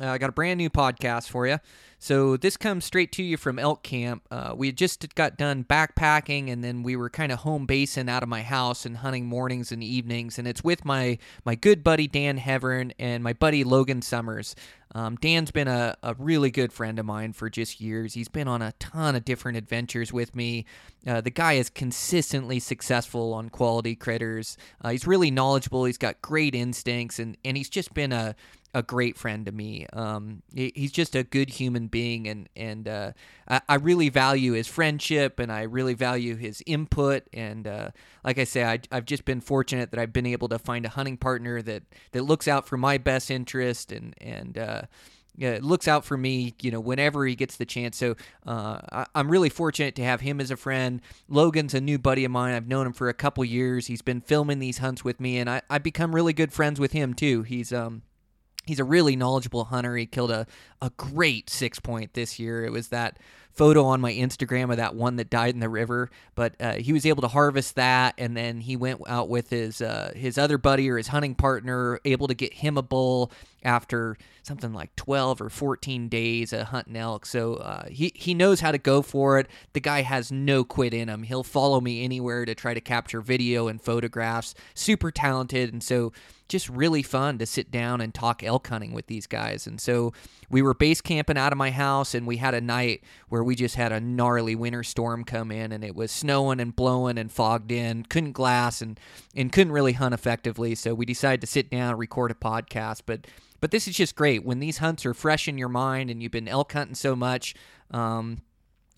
Uh, I got a brand new podcast for you. So this comes straight to you from elk camp. Uh, we just got done backpacking, and then we were kind of home basing out of my house and hunting mornings and evenings. And it's with my my good buddy Dan Hevern and my buddy Logan Summers. Um, Dan's been a, a really good friend of mine for just years. He's been on a ton of different adventures with me. Uh, the guy is consistently successful on quality critters. Uh, he's really knowledgeable. He's got great instincts, and, and he's just been a a great friend to me. Um, he's just a good human being, and and uh, I, I really value his friendship, and I really value his input. And uh, like I say, I, I've just been fortunate that I've been able to find a hunting partner that that looks out for my best interest and and. Uh, yeah, looks out for me, you know, whenever he gets the chance. So uh, I, I'm really fortunate to have him as a friend. Logan's a new buddy of mine. I've known him for a couple years. He's been filming these hunts with me, and I, I've become really good friends with him too. He's um he's a really knowledgeable hunter. He killed a, a great six point this year. It was that photo on my Instagram of that one that died in the river, but uh, he was able to harvest that, and then he went out with his uh, his other buddy or his hunting partner, able to get him a bull after something like 12 or 14 days of hunting elk. So uh, he, he knows how to go for it. The guy has no quit in him. He'll follow me anywhere to try to capture video and photographs. Super talented. And so just really fun to sit down and talk elk hunting with these guys. And so we were base camping out of my house, and we had a night where we just had a gnarly winter storm come in, and it was snowing and blowing and fogged in. Couldn't glass and and couldn't really hunt effectively. So we decided to sit down and record a podcast. But but this is just great when these hunts are fresh in your mind, and you've been elk hunting so much. Um,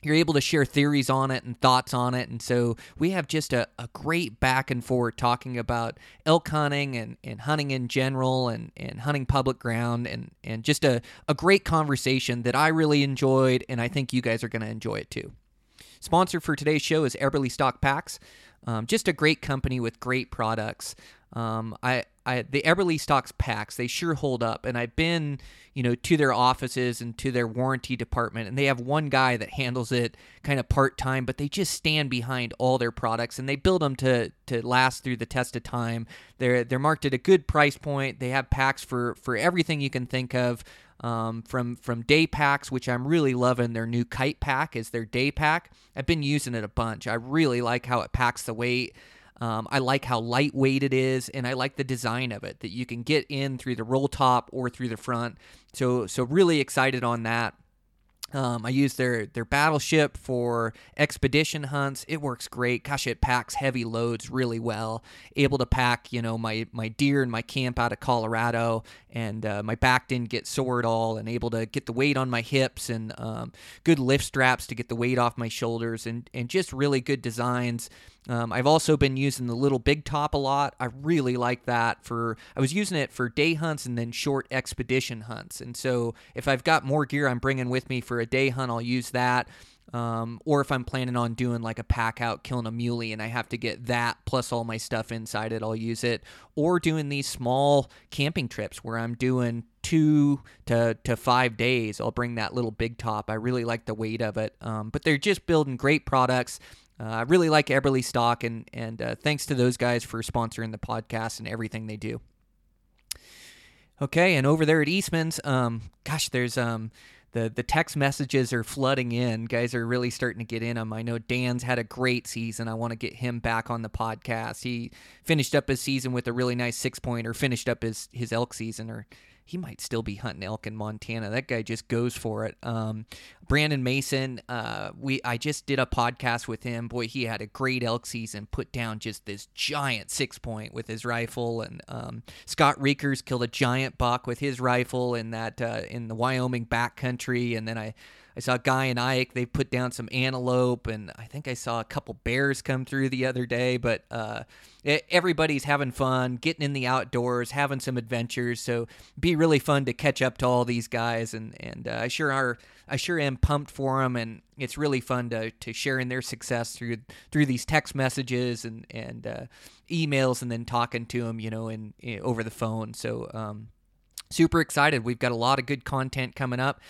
you're able to share theories on it and thoughts on it. And so we have just a, a great back and forth talking about elk hunting and, and hunting in general and, and hunting public ground and, and just a, a great conversation that I really enjoyed. And I think you guys are going to enjoy it too. Sponsor for today's show is Eberlestock Packs. Um, just a great company with great products. Um, I, I, the Eberlestocks packs, they sure hold up. And I've been, you know, to their offices and to their warranty department, and they have one guy that handles it kind of part time, but they just stand behind all their products and they build them to to last through the test of time. They're they're marked at a good price point. They have packs for for everything you can think of. Um, from from day packs, which I'm really loving. Their new kite pack is their day pack. I've been using it a bunch. I really like how it packs the weight. Um, I like how lightweight it is, and I like the design of it that you can get in through the roll top or through the front. So so really excited on that. Um, I use their their battleship for expedition hunts. It works great. Gosh, it packs heavy loads really well. Able to pack, you know, my my deer in my camp out of Colorado, and uh, my back didn't get sore at all, and able to get the weight on my hips and um, good lift straps to get the weight off my shoulders, and and just really good designs. Um, I've also been using the little big top a lot. I really like that for. I was using it for day hunts and then short expedition hunts. And so if I've got more gear I'm bringing with me for a day hunt, I'll use that. Um, or if I'm planning on doing like a pack out killing a muley and I have to get that plus all my stuff inside it, I'll use it. Or doing these small camping trips where I'm doing two to, to five days, I'll bring that little big top. I really like the weight of it. Um, but they're just building great products. Uh, I really like Eberlestock, and and uh, thanks to those guys for sponsoring the podcast and everything they do. Okay, and over there at Eastman's, um, gosh, there's um, the the text messages are flooding in. Guys are really starting to get in them. I know Dan's had a great season. I want to get him back on the podcast. He finished up his season with a really nice six pointer. Finished up his his elk season, or he might still be hunting elk in Montana. That guy just goes for it. Um, Brandon Mason, uh, we I just did a podcast with him. Boy, he had a great elk season. Put down just this giant six point with his rifle, and um, Scott Reekers killed a giant buck with his rifle in that uh, in the Wyoming backcountry. And then I I saw Guy and Ike. They put down some antelope, and I think I saw a couple bears come through the other day. But uh, everybody's having fun, getting in the outdoors, having some adventures. So be really fun to catch up to all these guys, and and uh, I sure are. I sure am pumped for them, and it's really fun to to share in their success through through these text messages and and uh, emails, and then talking to them, you know, and over the phone. So. Um, super excited. We've got a lot of good content coming up.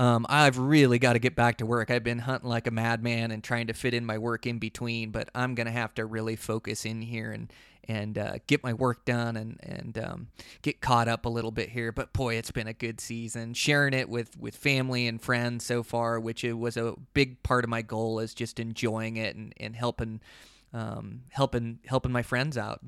Um, I've really got to get back to work. I've been hunting like a madman and trying to fit in my work in between, but I'm gonna have to really focus in here and and uh, get my work done and and um, get caught up a little bit here. But boy, it's been a good season. Sharing it with with family and friends so far, which it was a big part of my goal, is just enjoying it and and helping um, helping helping my friends out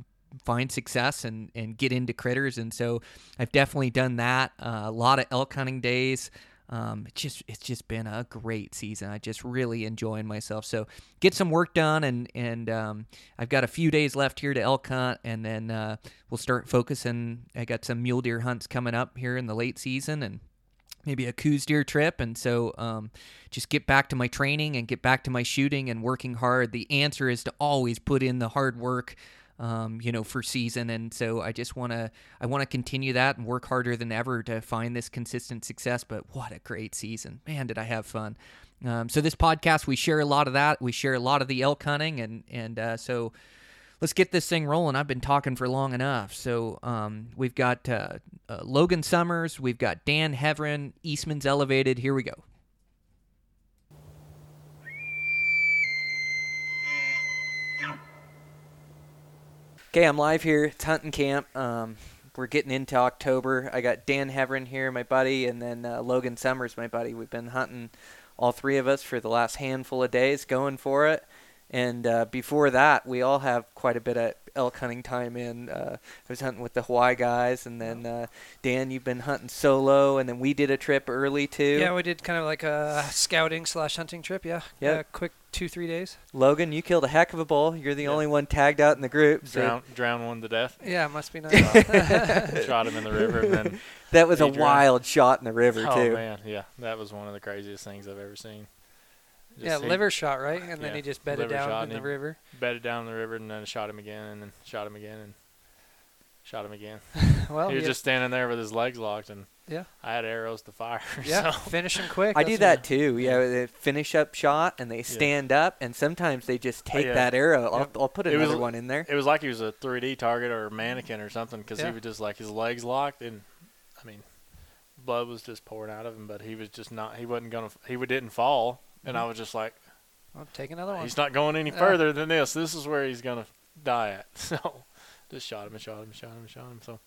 find success and, and get into critters. And so I've definitely done that. Uh, a lot of elk hunting days. Um, it's just it's just been a great season. I just really enjoying myself. So get some work done, and and um, I've got a few days left here to elk hunt, and then uh, we'll start focusing. I got some mule deer hunts coming up here in the late season, and maybe a Coues deer trip. And so um, just get back to my training and get back to my shooting and working hard. The answer is to always put in the hard work um, you know, for season. And so I just want to I want to continue that and work harder than ever to find this consistent success. But what a great season, man! Did I have fun? Um, so this podcast, we share a lot of that. We share a lot of the elk hunting, and and uh, so let's get this thing rolling. I've been talking for long enough. So um, we've got uh, uh, Logan Summers, we've got Dan Heverin, Eastman's Elevated. Here we go. Okay, I'm live here. It's hunting camp. Um, we're getting into October. I got Dan Heverin here, my buddy, and then uh, Logan Summers, my buddy. We've been hunting, all three of us, for the last handful of days, going for it. And uh, before that, we all have quite a bit of elk hunting time in. Uh, I was hunting with the Hawaii guys, and then uh, Dan, you've been hunting solo, and then we did a trip early too. Yeah, we did kind of like a scouting slash hunting trip. Yeah, Yep. yeah, quick two three days. Logan, you killed a heck of a bull. You're the only one tagged out in the group. So Drown, drown one to death. Yeah, it must be nice. Shot him in the river, and then that was a drowned. wild shot in the river oh too. man, yeah, that was one of the craziest things I've ever seen. Just yeah, liver shot right, and then yeah, he just bedded down in the river. bedded down in the river, and then shot him again, and then shot him again, and shot him again. Well, he was yeah, just standing there with his legs locked, and Yeah. I had arrows to fire. yeah, so. finish him quick. I do that's that too. Yeah, they finish up shot and they stand up, and sometimes they just oh, take yeah. that arrow. I'll, Yep. I'll put It was- another one in there. It was like he was a 3D target or a mannequin or something, because Yeah. he was just like his legs locked, and I mean, blood was just pouring out of him, but he was just not. He wasn't gonna. He didn't fall, and I was just like. Well, take another one. He's not going any Yeah. further than this. This is where he's gonna die at. So, just shot him and shot him and shot him and shot him. So,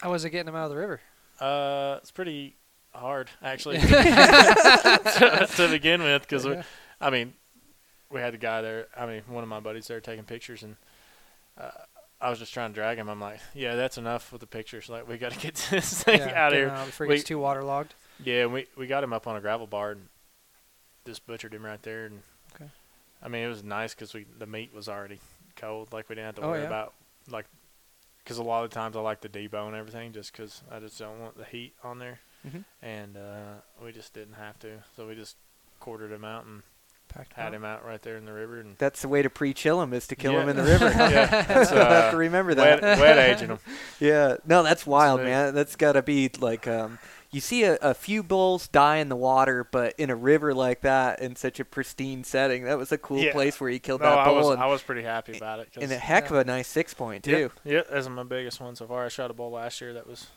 How was it getting him out of the river? uh, it's pretty hard actually to, to begin with because Yeah. I mean, we had the guy there. I mean, one of my buddies there taking pictures, and uh, I was just trying to drag him. I'm like, yeah, that's enough with the pictures. Like, we got to get this thing yeah, out of here. out before We- gets too waterlogged. Yeah, we we got him up on a gravel bar and just butchered him right there. And Okay. I mean, it was nice because we the meat was already cold. Like we didn't have to Oh, worry yeah. about like because a lot of times I like to debone everything just because I just don't want the heat on there. Mm-hmm. Mhm. And uh, we just didn't have to, so we just quartered him out and Packed had out. him out right there in the river and That's the way to pre-chill him is to kill Yeah. them in the river. yeah, it's, I'll have uh, to remember that. wet aging them. yeah, no, that's wild, Smooth. man. That's got to be like um, you see a, a few bulls die in the water, but in a river like that, in such a pristine setting, that was a cool Yeah. place where he killed No, that I bull, was and, I was pretty happy about it. and a heck of a nice six point too. Yeah, yeah, that's my biggest one so far. I shot a bull last year that was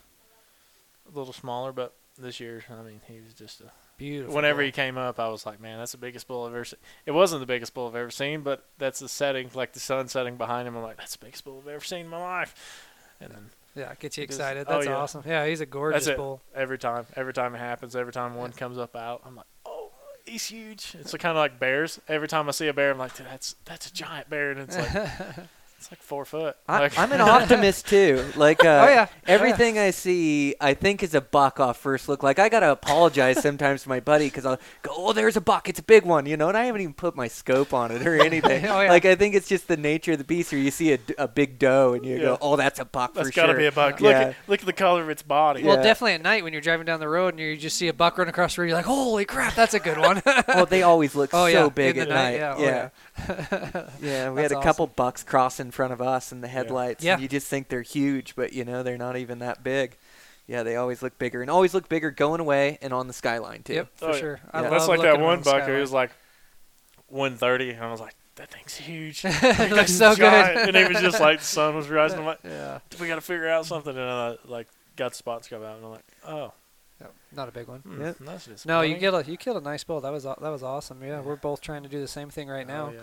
a little smaller, but this year, I mean, he was just a. Beautiful. Whenever bull. he came up, I was like, man, that's the biggest bull I've ever seen. It wasn't the biggest bull I've ever seen, but that's the setting, like the sun setting behind him. I'm like, that's the biggest bull I've ever seen in my life. And then yeah, gets you excited. oh, That's yeah. awesome. Yeah, he's a gorgeous bull. every time, every time it happens, every time one comes up out, I'm like, oh, he's huge. It's kind of like bears. Every time I see a bear, I'm like, that's that's a giant bear, and it's like, It's like four foot. I, Like- I'm an optimist too. Like uh, Oh, yeah. Oh, yeah. everything I see, I think is a buck off first look. Like I gotta apologize sometimes to my buddy because I'll go, "Oh, there's a buck. It's a big one," you know, and I haven't even put my scope on it or anything. Oh, yeah. Like I think it's just the nature of the beast. Or you see a, a big doe and you Yeah. go, "Oh, that's a buck That's for gotta be a buck. Look Yeah. at look at the color of its body. Well, Yeah. definitely at night when you're driving down the road and you just see a buck run across the road, you're like, "Holy crap, that's a good one!" well, they always look Oh, so yeah, big in at night. night, yeah, oh, yeah. yeah. Yeah, we had That's a couple bucks cross in front of us in the headlights. Yeah. And you just think they're huge, but you know they're not even that big. Yeah, they always look bigger and always look bigger going away and on the skyline too. Yep, for Oh, yeah. sure. I Yeah. love That's like that one on buck. It was like 130, and I was like, "That thing's huge." it looks so Giant. good. and it was just like the sun was rising. I'm like, yeah, we got to figure out something. And I like got spots come out, and I'm like, oh, Yep, not a big one. hmm, Yep. that's No, you get a you killed a nice bull. That was that was awesome. Yeah, we're both trying to do the same thing right Oh, now. yeah.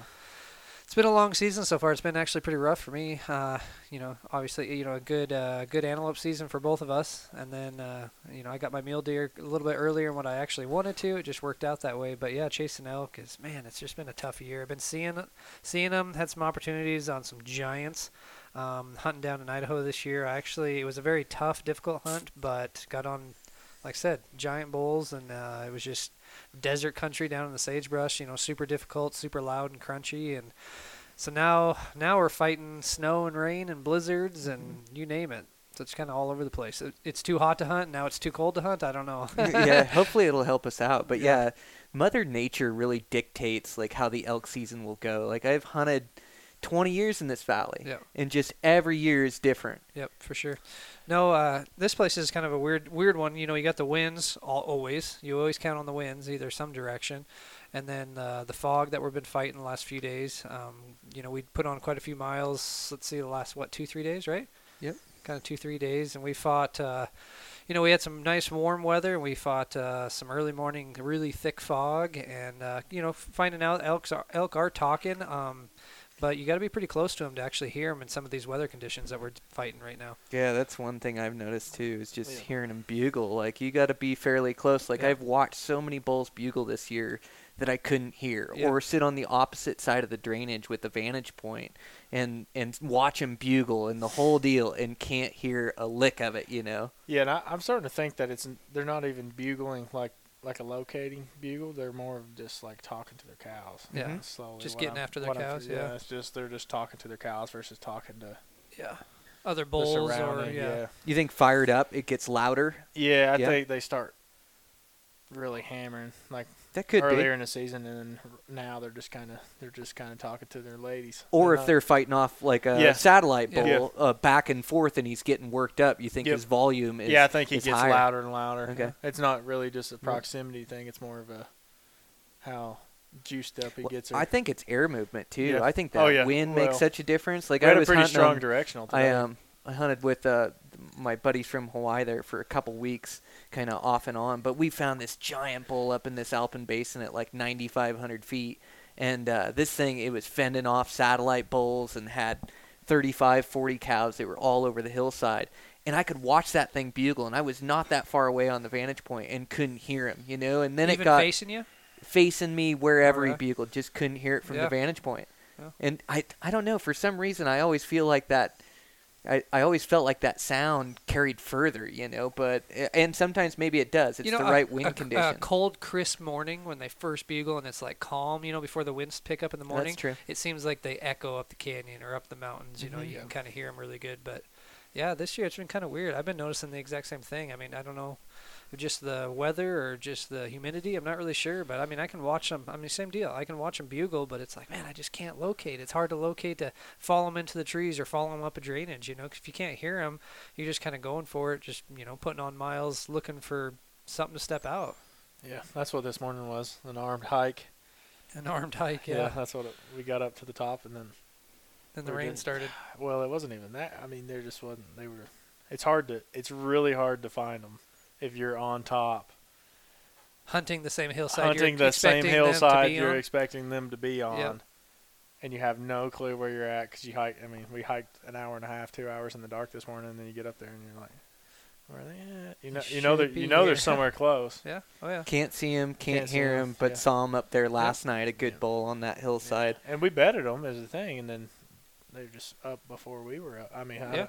It's been a long season so far. It's been actually pretty rough for me. Uh, you know, obviously, you know, a good uh, good antelope season for both of us. And then, uh, you know, I got my mule deer a little bit earlier than what I actually wanted to. It just worked out that way. But yeah, chasing elk is man, it's just been a tough year. I've been seeing seeing them. Had some opportunities on some giants. Um, hunting down in Idaho this year. I actually it was a very tough, difficult hunt, but got on, like I said, giant bulls, and uh, it was just desert country down in the sagebrush. You know, super difficult, super loud and crunchy, and so now now we're fighting snow and rain and blizzards and mm-hmm. you name it. So it's kind of all over the place. It, it's too hot to hunt. Now it's too cold to hunt. I don't know. yeah, hopefully it'll help us out. But yeah. Mother Nature really dictates like how the elk season will go. Like I've hunted 20 years in this valley, Yeah. and just every year is different. Yep, for sure. No, uh, this place is kind of a weird, weird one. You know, you got the winds all, always. You always count on the winds, either some direction, and then uh, the fog that we've been fighting the last few days. Um, you know, we put on quite a few miles. Let's see, the last what two, three days, right? Yep. Kind of two, three days, and we fought. Uh, you know, we had some nice warm weather, and we fought uh, some early morning, really thick fog, and uh, you know, finding out elks are, elk are talking. Um, but you got to be pretty close to them to actually hear them in some of these weather conditions that we're fighting right now. Yeah, that's one thing I've noticed too is just Yeah. hearing them bugle. Like you got to be fairly close. Like Yeah. I've watched so many bulls bugle this year that I couldn't hear, Yeah. or sit on the opposite side of the drainage with the vantage point and and watch them bugle and the whole deal and can't hear a lick of it. You know? Yeah, and I, I'm starting to think that it's they're not even bugling like like a locating bugle. They're more of just like talking to their cows. Yeah. Mhm. slowly. Just getting I'm- after their what I'm- cows, yeah. it's just they're just talking to their cows versus talking to Yeah. Other bulls or yeah. yeah, You think fired up, it gets louder? yeah. I Yeah. think they start really hammering like That could be earlier be. in the season, and then now they're just kind of they're just kind of talking to their ladies. Or They're if not- they're fighting off like a Yeah. satellite Yeah. bull uh, back and forth and he's getting worked up, you think Yep. his volume is yeah, I think he gets higher. louder and louder. Okay. it's not really just a proximity thing. It's more of a how juiced up he Well, gets. I think it's air movement too. Yeah. I think that Oh, yeah. wind makes such a difference. Like I had a was pretty hunting strong on- directional. I Today. um I hunted with uh my buddies from Hawaii there for a couple weeks, kind of off and on. But we found this giant bull up in this Alpine Basin at like 9,500 feet, and uh, this thing it was fending off satellite bulls and had 35, 40 cows. They were all over the hillside. And I could watch that thing bugle, and I was not that far away on the vantage point and couldn't hear him, you know. And then Even it got facing you. facing me wherever he bugled. Just couldn't hear it from Yeah. the vantage point. Yeah. And I I don't know for some reason I always feel like that. I, I always felt like that sound carried further, you know, but and sometimes maybe it does. It's you know, the a- right wind a, condition. A cold, crisp morning when they first bugle and it's like calm, you know, before the winds pick up in the morning. That's true. It seems like they echo up the canyon or up the mountains. You know, Mhm. you can kind of hear them really good. But yeah, this year it's been kind of weird. I've been noticing the exact same thing. I mean, I don't know, just the weather or just the humidity. I'm not really sure, but I mean, I can watch them. I mean, same deal. I can watch them bugle, but it's like, man, I just can't locate. It's hard to locate to follow them into the trees or follow them up a drainage. You know, 'cause if you can't hear them, you're just kind of going for it, just you know, putting on miles, looking for something to step out. Yeah, that's what this morning was an armed hike. An armed hike, yeah. Yeah, that's what it, we got up to the top, and then Then the rain didn't- started. well, it wasn't even that. I mean, there just wasn't. They were. It's hard to. It's really hard to find them if you're on top, Hunting the same hillside. hunting you're the same expecting them to hillside you're on. expecting them to be on, Yep. and you have no clue where you're at because you hike. I mean, we hiked an hour and a half, two hours in the dark this morning, and then you get up there and you're like, "Where are they at?" You know, you, know should that you know they're somewhere close. Yeah. Oh yeah. Can't see him, can't, Can't hear him, him, but yeah. saw him up there last night. A good bull on that hillside. And we betted them as a thing, and then they're just up before we were up. I mean, I- Yeah.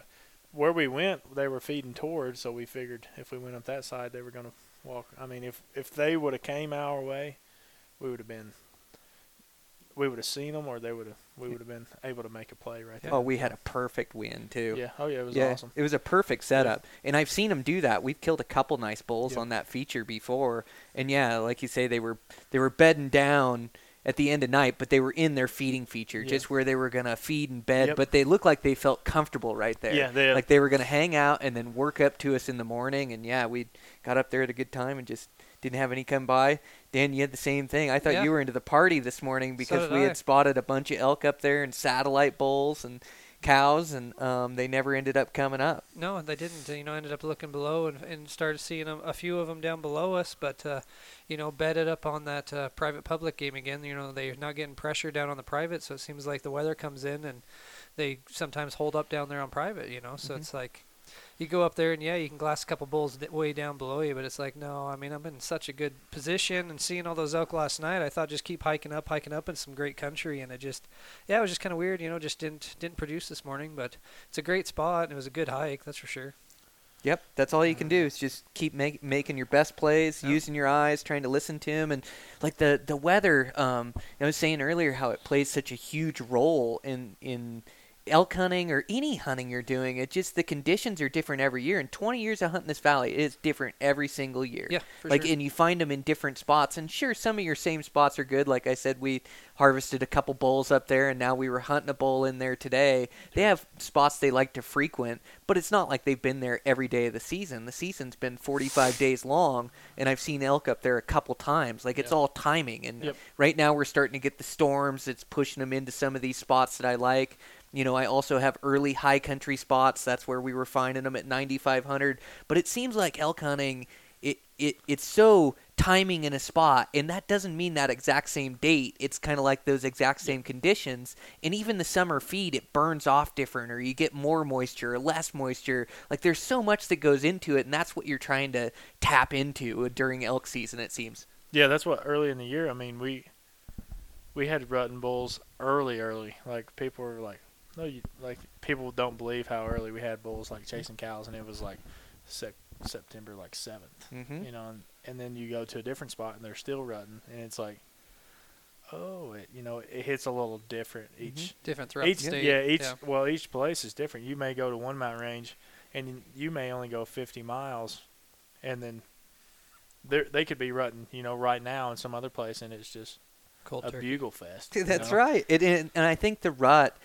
Where we went, they were feeding towards, so we figured if we went up that side, they were going to walk. I mean, if if they would have came our way, we would have been. We would have seen them, or they would have. We would have been able to make a play right there. Oh, we had a perfect win too. yeah. Oh yeah, it was yeah, awesome. it was a perfect setup, and I've seen them do that. We've killed a couple nice bulls Yep. on that feature before, and yeah, like you say, they were they were bedding down at the end of night, but they were in their feeding feature, Yeah. just where they were gonna feed and bed. Yep. But they looked like they felt comfortable right there. Yeah, they- like they were gonna hang out and then work up to us in the morning. And yeah, we got up there at a good time and just didn't have any come by. Dan, you had the same thing. I thought Yeah. you were into the party this morning because did we I. had spotted a bunch of elk up there and satellite bulls and cows, and um, they never ended up coming up. No, they didn't. You know, ended up looking below and, and started seeing a few of them down below us, but uh, you know, bedded up on that uh, private public game again. You know, they're not getting pressure down on the private, so it seems like the weather comes in and they sometimes hold up down there on private. You know, so Mhm. it's like you go up there and yeah, you can glass a couple bulls way down below you, but it's like no. I mean, I'm in such a good position and seeing all those elk last night. I thought just keep hiking up, hiking up in some great country, and it just yeah, it was just kind of weird. You know, just didn't didn't produce this morning, but it's a great spot and it was a good hike, that's for sure. Yep, that's all you can do is just keep make, making your best plays, Yep. using your eyes, trying to listen to them, and like the the weather. Um, I was saying earlier how it plays such a huge role in in elk hunting or any hunting you're doing. It just the conditions are different every year. In 20 years of hunting this valley, it is different every single year. Yeah, for like sure. and you find them in different spots. And sure, some of your same spots are good. Like I said, we harvested a couple bulls up there, and now we were hunting a bull in there today. They have spots they like to frequent, but it's not like they've been there every day of the season. The season's been 45 days long, and I've seen elk up there a couple times. Like it's Yep. all timing. And Yep. right now we're starting to get the storms. It's pushing them into some of these spots that I like. You know, I also have early high country spots. That's where we were finding them at 9,500. But it seems like elk hunting, it, it it's so timing in a spot, and that doesn't mean that exact same date. It's kind of like those exact same conditions. And even the summer feed, it burns off different, or you get more moisture or less moisture. Like there's so much that goes into it, and that's what you're trying to tap into during elk season. It seems. Yeah, that's what early in the year. I mean, we we had rutting bulls early, early. Like people were like, no, you like people don't believe how early we had bulls like chasing cows, and it was like sec- September like 7th Mm-hmm. You know, and, and then you go to a different spot and they're still rutting, and it's like, oh, it you know it hits a little different each Different throughout each the state. yeah each well each place is different. You may go to one mountain range, and you- you may only go 50 miles, and then they they could be rutting you know right now in some other place, and it's just Cold a turkey. bugle fest. Dude, you that's know? right. It, and, and I think the rut,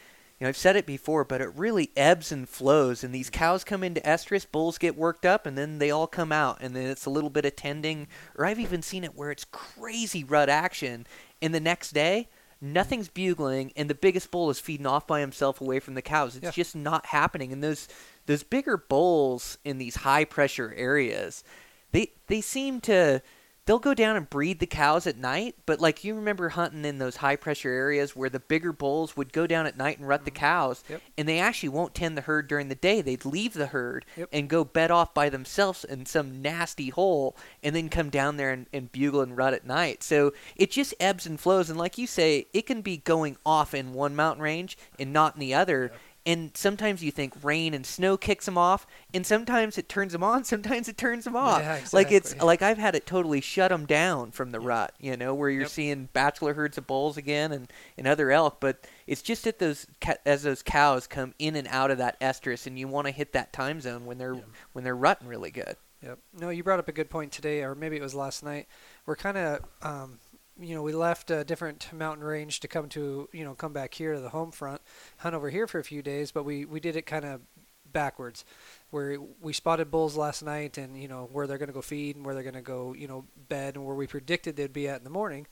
you know, I've said it before, but it really ebbs and flows. And these cows come into estrus, bulls get worked up, and then they all come out. And then it's a little bit of tending. Or I've even seen it where it's crazy rut action. And the next day, nothing's bugling, and the biggest bull is feeding off by himself away from the cows. It's Yeah. just not happening. And those those bigger bulls in these high pressure areas, they they seem to they'll go down and breed the cows at night, but like you remember hunting in those high pressure areas where the bigger bulls would go down at night and rut the mm-hmm. cows, Yep. and they actually won't tend the herd during the day. They'd leave the herd Yep. and go bed off by themselves in some nasty hole, and then come down there and, and bugle and rut at night. So it just ebbs and flows, and like you say, it can be going off in one mountain range and not in the other. And sometimes you think rain and snow kicks them off, and sometimes it turns them on, sometimes it turns them off. Yeah, exactly. Like it's like I've had it totally shut them down from the rut, you know, where you're Yep. seeing bachelor herds of bulls again and, and other elk. But it's just that those as those cows come in and out of that estrus, and you want to hit that time zone when they're Yeah. when they're rutting really good. Yep. No, you brought up a good point today, or maybe it was last night. We're kind of, um, you know, we left a different mountain range to come to, you know, come back here to the home front, hunt over here for a few days, but we, we did it kind of backwards, where we spotted bulls last night and, you know, where they're going to go feed and where they're going to go, you know, bed and where we predicted they'd be at in the morning.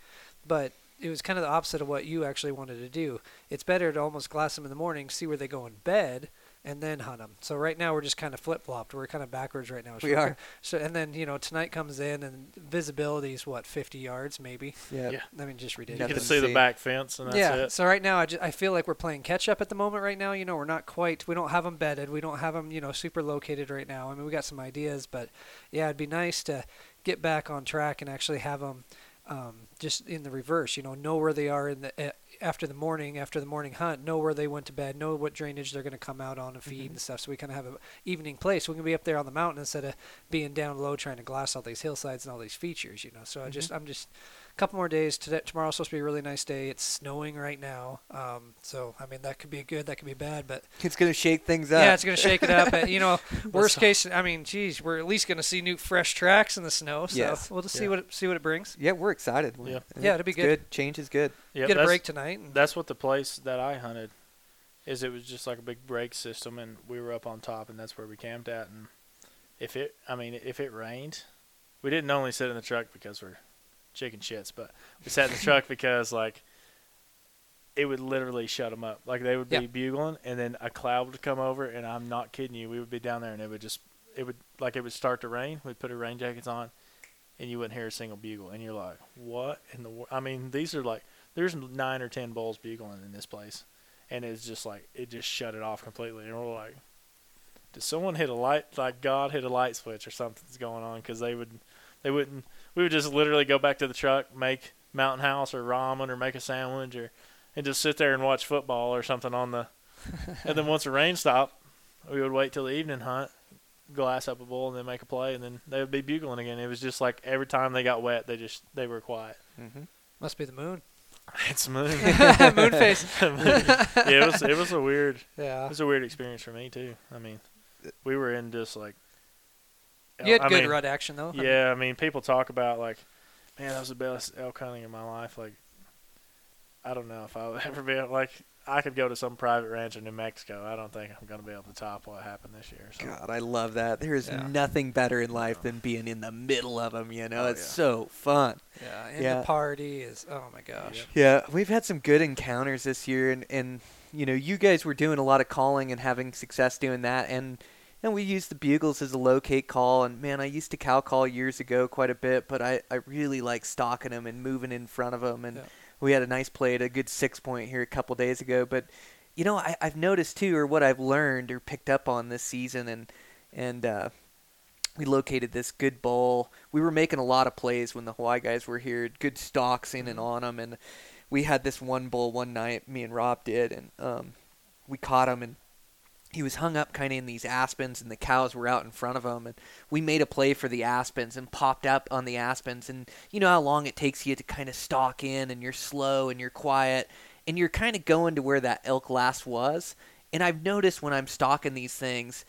But it was kind of the opposite of what you actually wanted to do. It's better to almost glass them in the morning, see where they go in bed, and then hunt them. So right now we're just kind of flip flopped. We're kind of backwards right now. We we're So and then you know tonight comes in and visibility is what 50 yards maybe. Yeah. Yeah. I mean just ridiculous. You can see the back fence, and that's yeah. it. So right now I, ju- I feel like we're playing catch up at the moment right now. You know we're not quite. We don't have them bedded. We don't have them you know super located right now. I mean we got some ideas, but yeah, it'd be nice to get back on track and actually have them. um, just in the reverse. You know, know where they are in the uh, after the morning, after the morning hunt, know where they went to bed, know what drainage they're going to come out on and feed Mm-hmm. and stuff. So we kind of have an evening place. We can be up there on the mountain instead of being down low trying to glass all these hillsides and all these features. You know, so Mm-hmm. I just I'm just couple more days. Today tomorrow's supposed to be a really nice day. It's snowing right now, um, so I mean that could be good, that could be bad, but It's gonna shake things up. yeah, it's going to shake it up. But, you know, worst case, I mean, geez, we're at least going to see new fresh tracks in the snow. So Yes. we'll just see Yeah. what it, see what it brings. Yeah, we're excited. We're- Yeah. Yeah, it'll be it's good. Change is good. Yeah, Get a break tonight. And, That's what the place that I hunted is. It was just like a big break system, and we were up on top, and that's where we camped at. And if it, I mean, if it rained, we didn't only sit in the truck because we're chicken shits, but we sat in the truck because like it would literally shut them up. Like they would be Yeah. bugling, and then a cloud would come over, and I'm not kidding you. We would be down there, and it would just, it would like it would start to rain. We'd put our rain jackets on, and you wouldn't hear a single bugle, and you're like, what in the? wor-" I mean, these are like there's nine or ten bulls bugling in this place, and it's just like it just shut it off completely, and we're like, did someone hit a light? Like God hit a light switch or something's going on? Because they would, they wouldn't. We would just literally go back to the truck, make Mountain House or ramen or make a sandwich or, and just sit there and watch football or something on the. and then once the rain stopped, we would wait till the evening hunt, glass up a bull and then make a play, and then they would be bugling again. It was just like every time they got wet, they just they were quiet. Mm-hmm. must be the moon. It's moon. moon face. yeah, it was it was a weird Yeah. it was a weird experience for me too. I mean, we were in just like You had I good mean, rut action though. Yeah, I mean, people talk about like, man, that was the best elk hunting in my life. Like, I don't know if I would ever be able, like. I could go to some private ranch in New Mexico. I don't think I'm going to be able to top what happened this year. So. God, I love that. There is Yeah. nothing better in life than being in the middle of them. You know, Oh, it's yeah. so fun. Yeah. And Yeah. the party is. Oh my gosh. Yeah, we've had some good encounters this year, and and you know, you guys were doing a lot of calling and having success doing that, and and we use the bugles as a locate call, and man, I used to cow call years ago quite a bit, but I I really like stalking them and moving in front of them, and Yeah. we had a nice play at a good six point here a couple days ago, but. You know, I, I've noticed too, or what I've learned or picked up on this season, and and uh, we located this good bull. We were making a lot of plays when the Hawaii guys were here. Good stalks in and on them, and we had this one bull one night. Me and Rob did, and um, we caught him, and he was hung up kind of in these aspens, and the cows were out in front of him. And we made a play for the aspens and popped up on the aspens. And you know how long it takes you to kind of stalk in, and you're slow and you're quiet, and you're kind of going to where that elk last was. And I've noticed when I'm stalking these things,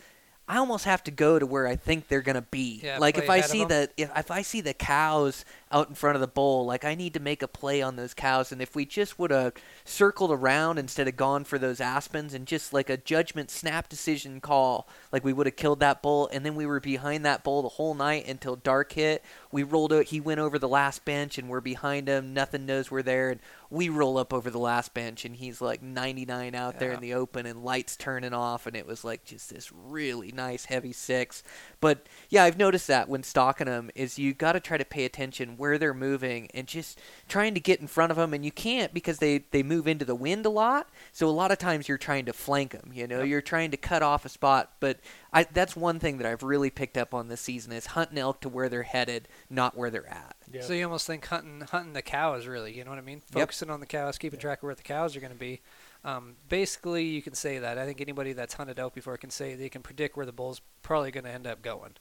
I almost have to go to where I think they're gonna be. Yeah, like if I see the if if I see the cows out in front of the bull, like I need to make a play on those cows. And if we just would have circled around instead of gone for those aspens and just like a judgment snap decision call, like we would have killed that bull. And then we were behind that bull the whole night until dark hit. We rolled out. He went over the last bench, and we're behind him. Nothing knows we're there, and we roll up over the last bench, and he's like 99 out there in the open, and lights turning off, and it was like just this really nice heavy six. But yeah, I've noticed that when stalking them is you got to try to pay attention where they're moving and just trying to get in front of them, and you can't because they they move into the wind a lot. So a lot of times you're trying to flank them. You know, you're trying to cut off a spot. But I that's one thing that I've really picked up on this season is hunting elk to where they're headed, not where they're at. Yeah. So you almost think hunting hunting the cows really, you know what I mean? Yep. Focusing on the cows, keeping track of where the cows are going to be. Um, basically, you can say that. I think anybody that's hunted elk before can say they can predict where the bull's probably going to end up going.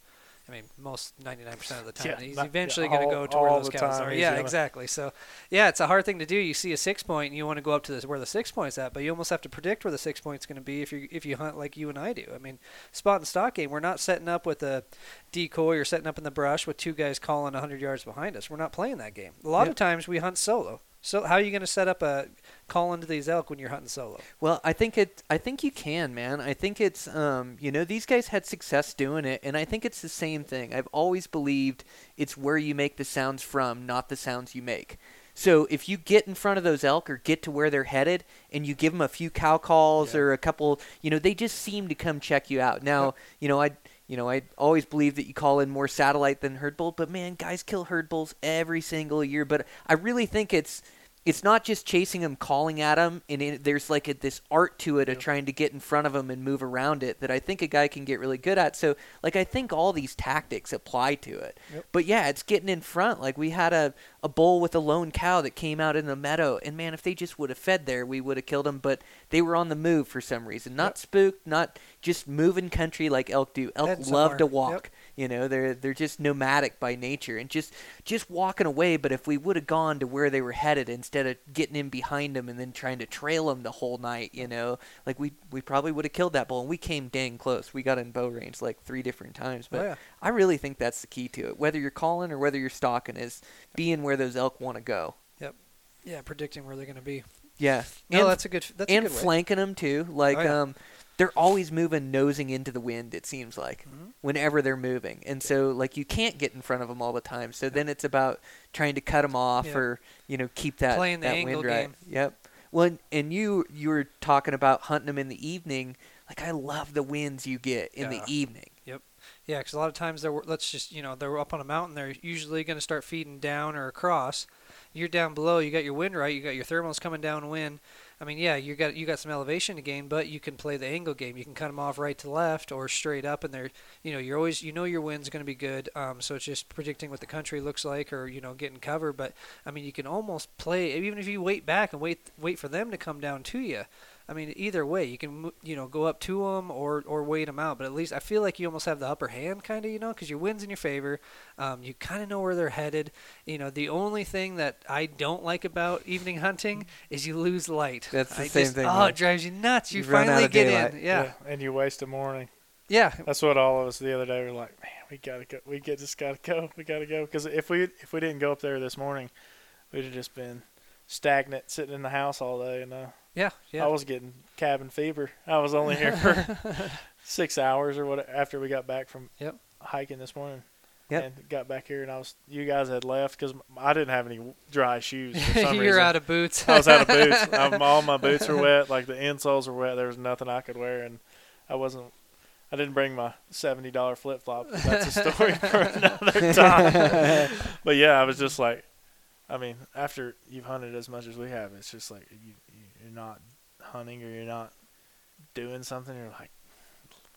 I mean, most 99% of the time, Yeah, he's not- eventually yeah, going to go to where those cows time are. Yeah, gonna- exactly. So, yeah, it's a hard thing to do. You see a six point, and you want to go up to this, where the six point's at, but you almost have to predict where the six point's going to be if you if you hunt like you and I do. I mean, spot and stock game, we're not setting up with a decoy or setting up in the brush with two guys calling 100 yards behind us. We're not playing that game. A lot Yep. of times we hunt solo. So how are you going to set up a call into these elk when you're hunting solo? Well, I think it. I think you can, man. I think it's. Um, you know, these guys had success doing it, and I think it's the same thing. I've always believed it's where you make the sounds from, not the sounds you make. So if you get in front of those elk or get to where they're headed, and you give them a few cow calls Yeah. or a couple, you know, they just seem to come check you out. Now, you know, I. You know, I always believe that you call in more satellite than herd bull, but man, guys kill herd bulls every single year. But I really think it's it's not just chasing them, calling at them, and it, there's like a, this art to it of trying to get in front of them and move around it that I think a guy can get really good at. So, like, I think all these tactics apply to it. Yep. But yeah, it's getting in front. Like, we had a, a bull with a lone cow that came out in the meadow, and man, if they just would have fed there, we would have killed them. But they were on the move for some reason, not Yep. spooked, not just moving country like elk do. Elk love to walk. Yep. You know, they're they're just nomadic by nature and just just walking away. But if we would have gone to where they were headed instead of getting in behind them and then trying to trail them the whole night, you know, like we we probably would have killed that bull. And we came dang close. We got in bow range like three different times. But Oh, yeah. I really think that's the key to it. Whether you're calling or whether you're stalking, is being where those elk want to go. Yep. Yeah, predicting where they're going to be. Yeah, No, and, that's a good. That's and a good way. flanking them too. Like Oh, yeah. um, they're always moving, nosing into the wind. It seems like Mhm. whenever they're moving, and so like you can't get in front of them all the time. So then it's about trying to cut them off Yeah. or you know keep that Playing the that angle wind right. game. Yep. Well, and- and you you were talking about hunting them in the evening. Like I love the winds you get in Yeah. the evening. Yep yeah, because a lot of times they're let's just you know they're up on a mountain. They're usually going to start feeding down or across. You're down below. You got your wind right. You got your thermals coming downwind. I mean, yeah, you got you got some elevation to gain, but you can play the angle game. You can cut them off right to left or straight up, and they're you know you're always you know your wind's going to be good. Um, so it's just predicting what the country looks like or you know getting cover. But I mean, you can almost play even if you wait back and wait wait for them to come down to you. I mean, either way, you can you know go up to them or or wait them out. But at least I feel like you almost have the upper hand, kind of, you know, because your wind's in your favor. Um, you kind of know where they're headed. You know, the only thing that I don't like about evening hunting is you lose light. That's the I same just- thing, Oh, man. it drives you nuts. You, You run out finally of get daylight. in. Yeah, and you waste a morning. yeah, That's what all of us the other day were like, man, we gotta go. We get just gotta go. We gotta go because if we if we didn't go up there this morning, we'd have just been stagnant sitting in the house all day. you uh, yeah, yeah. I was getting cabin fever. I was only here for six hours or what after we got back from Yep. hiking this morning. Yep. And got back here and I was you guys had left because I didn't have any dry shoes for some You're reason. out of boots. I was out of boots. Um, all my boots were wet. Like the insoles were wet. There was nothing I could wear, and I wasn't. I didn't bring my seventy dollar flip flop. That's a story for another time. but yeah, I was just like, I mean, after you've hunted as much as we have, it's just like you you're not hunting or you're not doing something. You're like,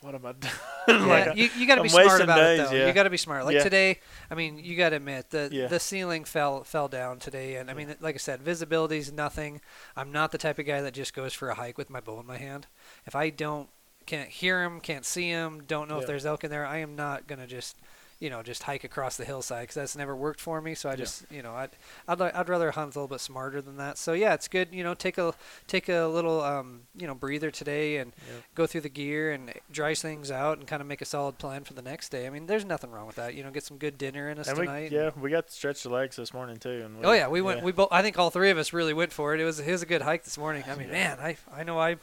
what am I doing? Yeah, like, you, you got to be smart about it though. yeah. You got to be smart. Like Yeah. today, I mean, you got to admit the Yeah. the ceiling fell fell down today, and I mean, like I said, visibility's nothing. I'm not the type of guy that just goes for a hike with my bow in my hand. If I don't can't hear him, can't see him, don't know if there's elk in there, I am not gonna just you know just hike across the hillside because that's never worked for me. So I just you know I'd I'd, li- I'd rather hunt a little bit smarter than that. So yeah, it's good. You know, take a take a little um, you know breather today and Yep. go through the gear and dry things out and kind of make a solid plan for the next day. I mean, there's nothing wrong with that. You know, get some good dinner in us and we, tonight. yeah, we got to stretch the legs this morning too. And we, Oh yeah, we went. yeah. We both. I think all three of us really went for it. It was it was a good hike this morning. I mean, man, I I know I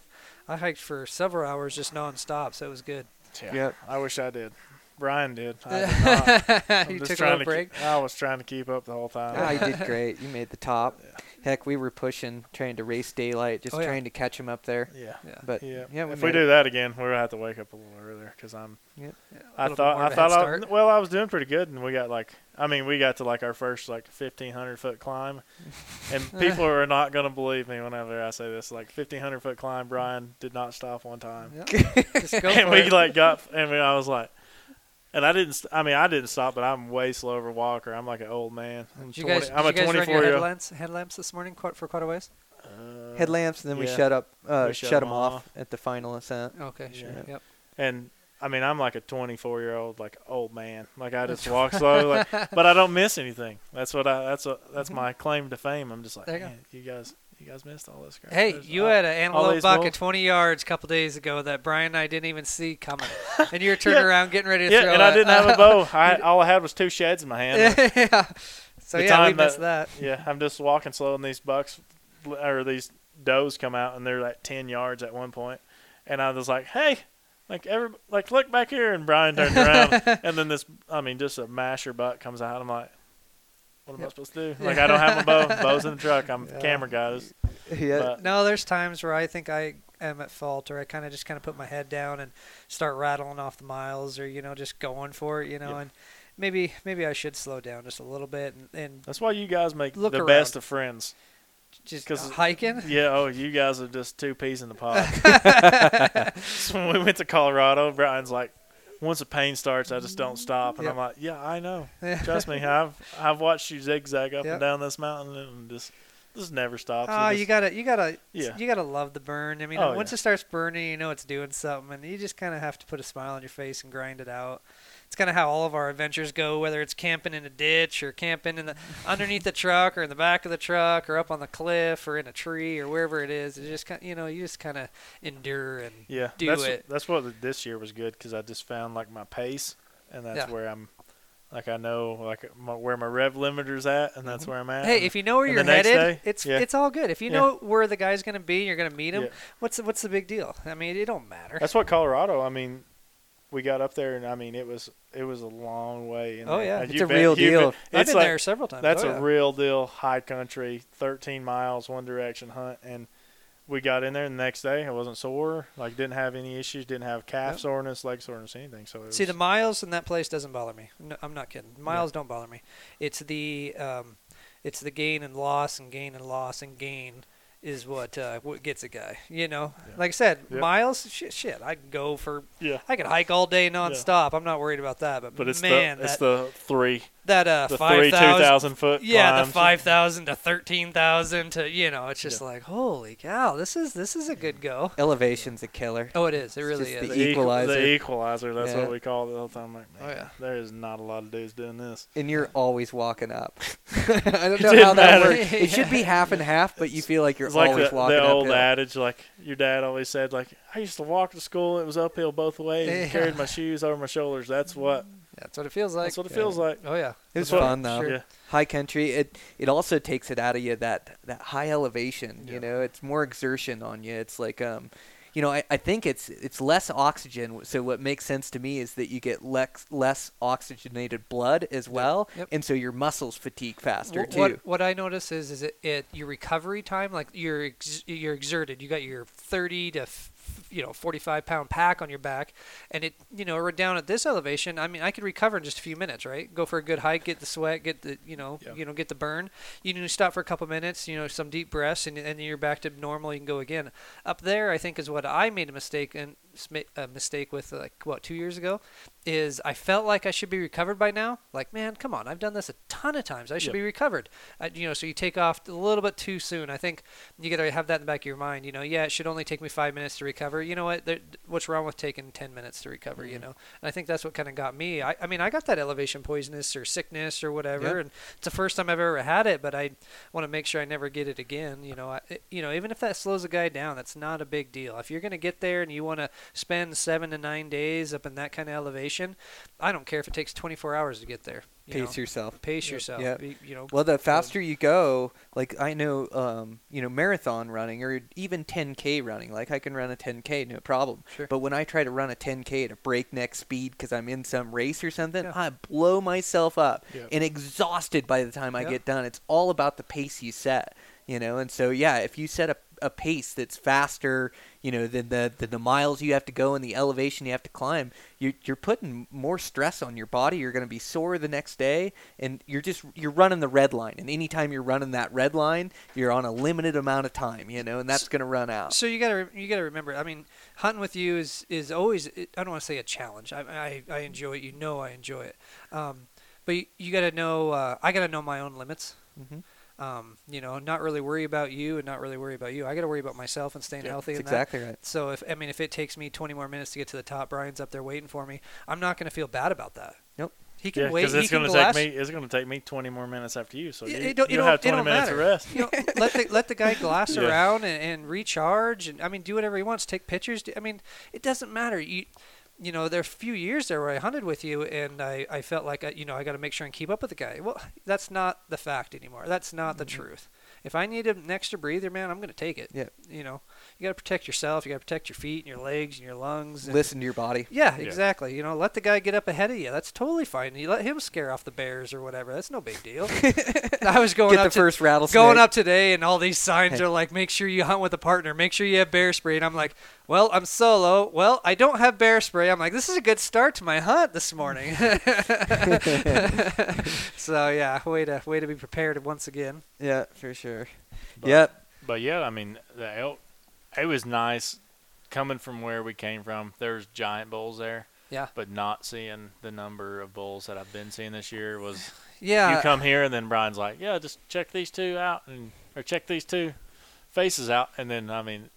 I hiked for several hours just nonstop, so it was good. Yeah, Yep. I wish I did. Brian did. I did not. I'm you just took a trying little to break. Keep, I was trying to keep up the whole time. Ah, you did great. You made the top. Heck, we were pushing, trying to race daylight, just Oh, yeah. trying to catch him up there. yeah. Yeah. But Yeah. yeah, we if made we it. do that again, we're gonna have to wake up a little earlier because I'm. Yep. Yeah, a I thought I thought I, well I was doing pretty good and we got like I mean we got to like our first like fifteen hundred foot climb, and people are not gonna believe me whenever I say this like fifteen hundred foot climb. Brian did not stop one time, Yeah. just go and for we it. like got and we, I was like. And I didn't. I mean, I didn't stop, but I'm way slower walker. I'm like an old man. I'm, Did you 20, guys, I'm did a you guys run 24 your year headlamps, headlamps this morning quite, for quite a ways? Uh, Headlamps, and then we shut up, uh, We shut shut, 'em them off, off. at the final ascent. Okay, sure. Yeah. Yep. and I mean, I'm like a 24 year old, like old man. Like I just walk slow, like, but I don't miss anything. That's what I. That's what. That's my claim to fame. I'm just like, There you go. you guys, you guys missed all this crap. Hey, There's you all- had an antelope these buck at 20 yards a couple days ago that Brian and I didn't even see coming, and you were turning Yeah. around getting ready to Yeah, throw. Yeah, and I didn't have a bow. I all I had was two sheds in my hand. yeah. So The yeah, we time that- missed that. yeah, I'm just walking slow, and these bucks or these does come out, and they're like 10 yards at one point, and I was like, hey. Like every like look back here and Brian turned around and then this I mean just a masher buck comes out I'm like what am I supposed to do like I don't have a bow bow's in the truck I'm Yeah. camera guy This- yeah. but No, there's times where I think I am at fault, or I kind of just kind of put my head down and start rattling off the miles, or you know, just going for it, you know, Yeah. and maybe maybe I should slow down just a little bit and, and That's why you guys make Look the around. best of friends. Just Cause, hiking. Yeah, oh, you guys are just two peas in the pod. so when we went to Colorado, Brian's like, once the pain starts, I just don't stop. And Yep. I'm like, yeah, I know. Trust me, I've I've watched you zigzag up Yep. and down this mountain and just this never stops. Oh, just- you gotta, you gotta, Yeah. you gotta love the burn. I mean, Oh, once yeah. it starts burning, you know it's doing something, and you just kind of have to put a smile on your face and grind it out. It's kind of how all of our adventures go, whether it's camping in a ditch or camping in the underneath the truck or in the back of the truck or up on the cliff or in a tree or wherever it is. It just kind, you know, you just kind of endure and yeah, do that's, it. That's what this year was good because I just found like my pace, and that's Yeah. where I'm. Like I know, like my, where my rev limiter's at, and that's mm-hmm. where I'm at. Hey, and- if you know where you're headed, day, it's yeah. it's all good. If you Yeah. know where the guy's gonna be, and you're gonna meet him. Yeah. What's the, what's the big deal? I mean, it don't matter. That's what Colorado. I mean, we got up there, and I mean, it was it was a long way. In Oh, there. yeah. It's a been- real deal. been- I've it's been like, there several times. That's oh, a real deal high country, 13 miles one direction hunt, and we got in there the next day. I wasn't sore, like didn't have any issues, didn't have calf Yep. soreness, leg soreness, anything. So it See, the miles in that place doesn't bother me. No, I'm not kidding. Miles don't bother me. It's the um, it's the gain and loss and gain and loss and gain is what uh, what gets a guy. You know, Yeah. like I said, Yep. miles. Shit, shit. I can go for. yeah, I can hike all day nonstop. I'm not worried about that. But, but it's man, the it's that the three that uh the five three two thousand. thousand foot. Yeah, the five thousand to thirteen thousand to you know, it's just like holy cow, this is this is a good go. Elevation's a killer. Oh, it is. It really just is. the The equalizer. The equalizer. That's Yeah. what we call it all the time. Like, Oh, yeah. there is not a lot of dudes doing this. And you're always walking up. I don't know didn't how that matter. works. It should be half and half, but you feel like you're It's like always the, walking the old uphill. adage, like your dad always said, like I used to walk to school. It was uphill both ways. Yeah. And carried my shoes over my shoulders. That's what. That's what it feels like. That's what it feels like. Oh yeah. It was That's fun though. Yeah. High country, it it also takes it out of you that that high elevation. Yeah. You know, it's more exertion on you. It's like um, you know, I, I think it's it's less oxygen. So what makes sense to me is that you get less less oxygenated blood as well, Yep. and so your muscles fatigue faster Wh- too. What what I notice is is it, it your recovery time like you're ex- you're exerted. You got your 30 to f- you know 45 pound pack on your back, and it you know we're down at this elevation. I mean I could recover in just a few minutes, right? Go for a good hike, get the sweat, get the you know Yeah. you know get the burn. You need to stop for a couple minutes, you know some deep breaths, and and then you're back to normal. You can go again. Up there, I think is what I made a mistake and a mistake with like what two years ago is I felt like I should be recovered by now. Like, man, come on, I've done this a ton of times. I should Yeah. be recovered. I, you know, so you take off a little bit too soon. I think you got to have that in the back of your mind. You know, yeah, it should only take me five minutes to recover. You know what? There, what's wrong with taking ten minutes to recover? You Mhm. know, and I think that's what kind of got me. I, I mean, I got that elevation poisonous or sickness or whatever, Yeah. and it's the first time I've ever had it. But I want to make sure I never get it again. You know, I, you know, even if that slows a guy down, that's not a big deal. If you're gonna get there and you want to spend seven to nine days up in that kind of elevation, I don't care if it takes 24 hours to get there. You Pace know? yourself. Pace Yep. yourself. Yeah. You know. Well, the faster you go, like I know, um, you know, marathon running or even 10k running, like I can run a 10k no problem. Sure. But when I try to run a 10k at a breakneck speed because I'm in some race or something, Yeah. I blow myself up Yep. and exhausted by the time I Yeah. get done. It's all about the pace you set, you know. And so yeah, if you set a a pace that's faster, you know, than the, the the miles you have to go and the elevation you have to climb, you're you're putting more stress on your body. You're going to be sore the next day, and you're just you're running the red line. And anytime you're running that red line, you're on a limited amount of time, you know, and that's going to run out. So you gotta you gotta remember. I mean, hunting with you is is always. I don't want to say a challenge. I, I I enjoy it. You know I enjoy it. Um, but you, you gotta know. Uh, I gotta know my own limits. Mhm. Um, you know, not really worry about you and not really worry about you. I gotta worry about myself and staying Yeah, healthy. That's and that. exactly right. So if I mean if it takes me 20 more minutes to get to the top, Brian's up there waiting for me. I'm not gonna feel bad about that. Nope. He can Yeah, wait. because He it's can going to glass- take me. It's going to take me 20 more minutes after you. So Yeah, you, it don't- it you'll don't- have 20 don't minutes matter. of rest. you know, let the let the guy glass Yeah. around and, and recharge and I mean do whatever he wants. Take pictures. do- I mean it doesn't matter. You you know there are a few years there where I hunted with you and I, I felt like I, you know I got to make sure and keep up with the guy. Well, that's not the fact anymore. That's not the mm-hmm. truth. If I need an extra breather, man, I'm going to take it. Yeah. You know, you got to protect yourself. You got to protect your feet and your legs and your lungs. And Listen to your body. Yeah, exactly. You know, let the guy get up ahead of you. That's totally fine. You let him scare off the bears or whatever. That's no big deal. I was going Get up the to, first rattlesnake. going up today, and all these signs are like, "Make sure you hunt with a partner. Make sure you have bear spray." And I'm like, "Well, I'm solo. Well, I don't have bear spray." I'm like, "This is a good start to my hunt this morning." so yeah, way to way to be prepared once again. Yeah, for sure. But- yep. But yeah, I mean, the elk, it was nice coming from where we came from. There's giant bulls there. Yeah. But not seeing the number of bulls that I've been seeing this year was. Yeah. You come here and then Brian's like, yeah, just check these two out and or check these two faces out, and then I mean,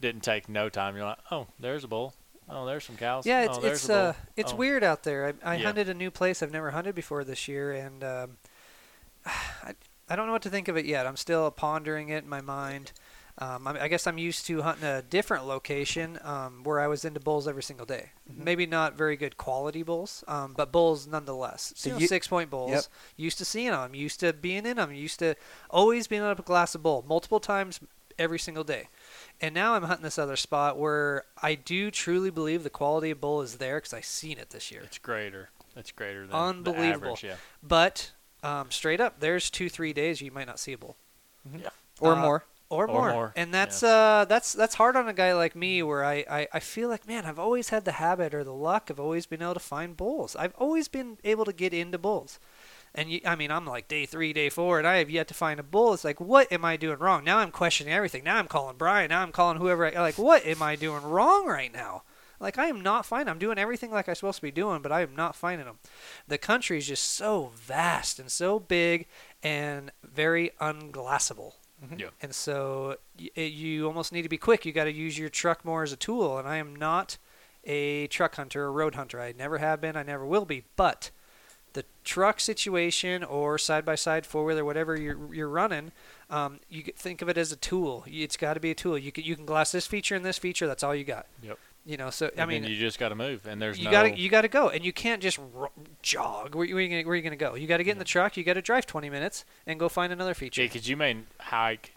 didn't take no time. You're like, oh, there's a bull. Oh, there's some cows. Yeah, it's oh, it's uh it's Oh. weird out there. I, I Yeah. hunted a new place I've never hunted before this year, and um, I I don't know what to think of it yet. I'm still pondering it in my mind. Um, I, I guess I'm used to hunting a different location um, where I was into bulls every single day. Mm-hmm. Maybe not very good quality bulls, um, but bulls nonetheless. So you know, you- six point bulls. Yep. Used to seeing them. Used to being in them. Used to always being up a glass of bull multiple times every single day. And now I'm hunting this other spot where I do truly believe the quality of bull is there because I seen it this year. It's greater. It's greater than Unbelievable. The average, yeah. But um, straight up, there's two three days you might not see a bull Yeah. Or Uh, more. Or, Or more. more, And that's uh that's that's hard on a guy like me where I, I I feel like man I've always had the habit or the luck of always been able to find bulls. I've always been able to get into bulls. And you, I mean, I'm like day three, day four, and I have yet to find a bull. It's like, what am I doing wrong? Now I'm questioning everything. Now I'm calling Brian. Now I'm calling whoever. I, like, what am I doing wrong right now? Like, I am not finding. I'm doing everything like I'm supposed to be doing, but I am not finding them. The country is just so vast and so big and very unglassable. Yeah. And so it, you almost need to be quick. You got to use your truck more as a tool. And I am not a truck hunter or road hunter. I never have been. I never will be. But the truck situation or side by side four wheeler, whatever you're you're running, um, you think of it as a tool. It's got to be a tool. You can you can glass this feature and this feature. That's all you got. Yep. You know. So I And mean, you just got to move, and there's you no. gotta you gotta go, and you can't just ro- jog. Where, where, you gonna, where you gonna go? You got to get in the truck. You got to drive 20 minutes and go find another feature. Yeah, 'cause you may hike.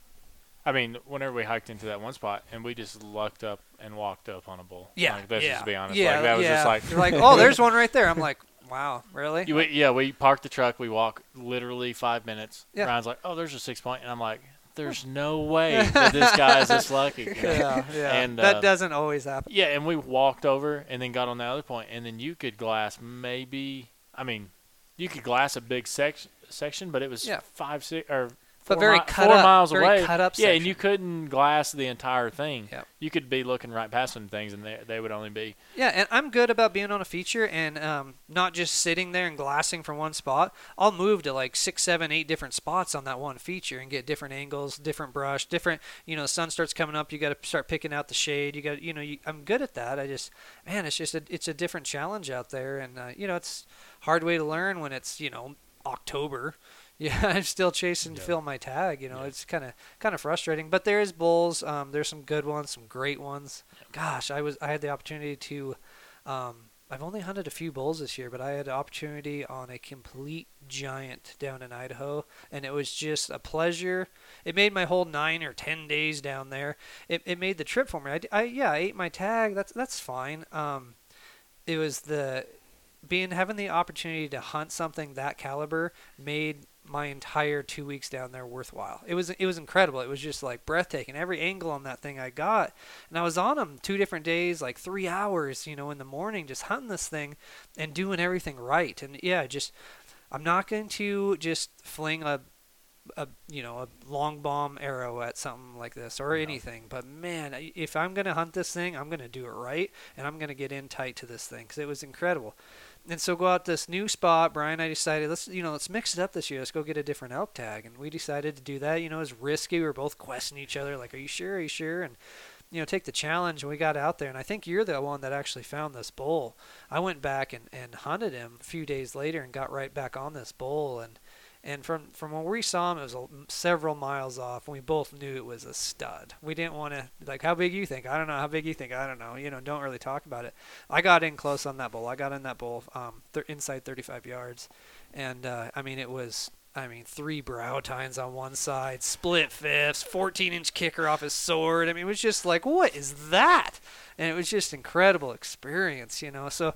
I mean, whenever we hiked into that one spot, and we just lucked up and walked up on a bull. Yeah, like, let's yeah, just be honest. Yeah, like, that was yeah. just like You're like, oh, there's one right there. I'm like, wow, really? You, we- yeah, we parked the truck. We walk literally five minutes. Yeah. Ryan's like, "Oh, there's a six point," and I'm like, "There's no way that this guy is this lucky." you know? yeah, yeah. And that uh, doesn't always happen. Yeah, and we walked over and then got on the other point, and then you could glass maybe. I mean, you could glass a big section, section, but it was Yeah. five six or. But four very mi- cut four up- miles very away. cut up yeah, and you couldn't glass the entire thing. Yep. You could be looking right past some things, and they they would only be Yeah, and I'm good about being on a feature and um, not just sitting there and glassing from one spot. I'll move to like six, seven, eight different spots on that one feature and get different angles, different brush, different. You know, the sun starts coming up. You got to start picking out the shade. You got, you know, you, I'm good at that. I just, man, it's just a, it's a different challenge out there, and uh, you know, it's hard way to learn when it's you know October. Yeah, I'm still chasing to fill my tag. You know, it's kind of kind of frustrating. But there is bulls. Um, there's some good ones, some great ones. Gosh, I was I had the opportunity to. Um, I've only hunted a few bulls this year, but I had the opportunity on a complete giant down in Idaho, and it was just a pleasure. It made my whole nine or ten days down there. It, it made the trip for me. I yeah, I ate my tag. That's that's fine. Um, it was the being having the opportunity to hunt something that caliber made my entire two weeks down there worthwhile. It was it was incredible. It was just like breathtaking. Every angle on that thing I got, and I was on them two different days, like three hours, you know, in the morning, just hunting this thing and doing everything right. And yeah, just I'm not going to just fling a a you know a long bomb arrow at something like this or anything but man if i'm going to hunt this thing i'm going to do it right and i'm going to get in tight to this thing because it was incredible and so go out this new spot brian and i decided let's you know let's mix it up this year. Let's go get a different elk tag. And we decided to do that you know it was risky. We were both questioning each other like are you sure? Are you sure? And you know take the challenge and we got out there. And i think you're the one that actually found this bull. I went back and, and hunted him a few days later and got right back on this bull. And and from from when we saw him, it was a, several miles off, and we both knew it was a stud. We didn't want to like how big you think. I don't know how big you think. I don't know. You know, don't really talk about it. I got in close on that bull. I got in that bull um, th- inside 35 yards, and uh, I mean it was I mean, three brow tines on one side, split fifths, 14 inch kicker off his sword. I mean, it was just like, what is that? And it was just incredible experience, you know. So,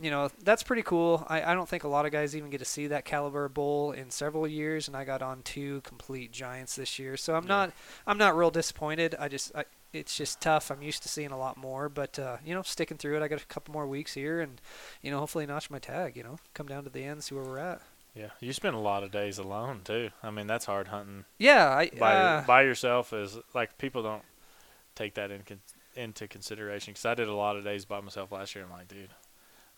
you know, that's pretty cool. I, I don't think a lot of guys even get to see that caliber bull in several years, and I got on two complete giants this year. So I'm not I'm not real disappointed. I just I, it's just tough. I'm used to seeing a lot more, but uh, you know, sticking through it. I got a couple more weeks here, and you know, hopefully notch my tag. You know, come down to the end, see where we're at. Yeah, you spend a lot of days alone too. I mean, that's hard hunting Yeah, I by uh, by yourself. Is like people don't take that in into consideration. Because I did a lot of days by myself last year. I'm like, dude,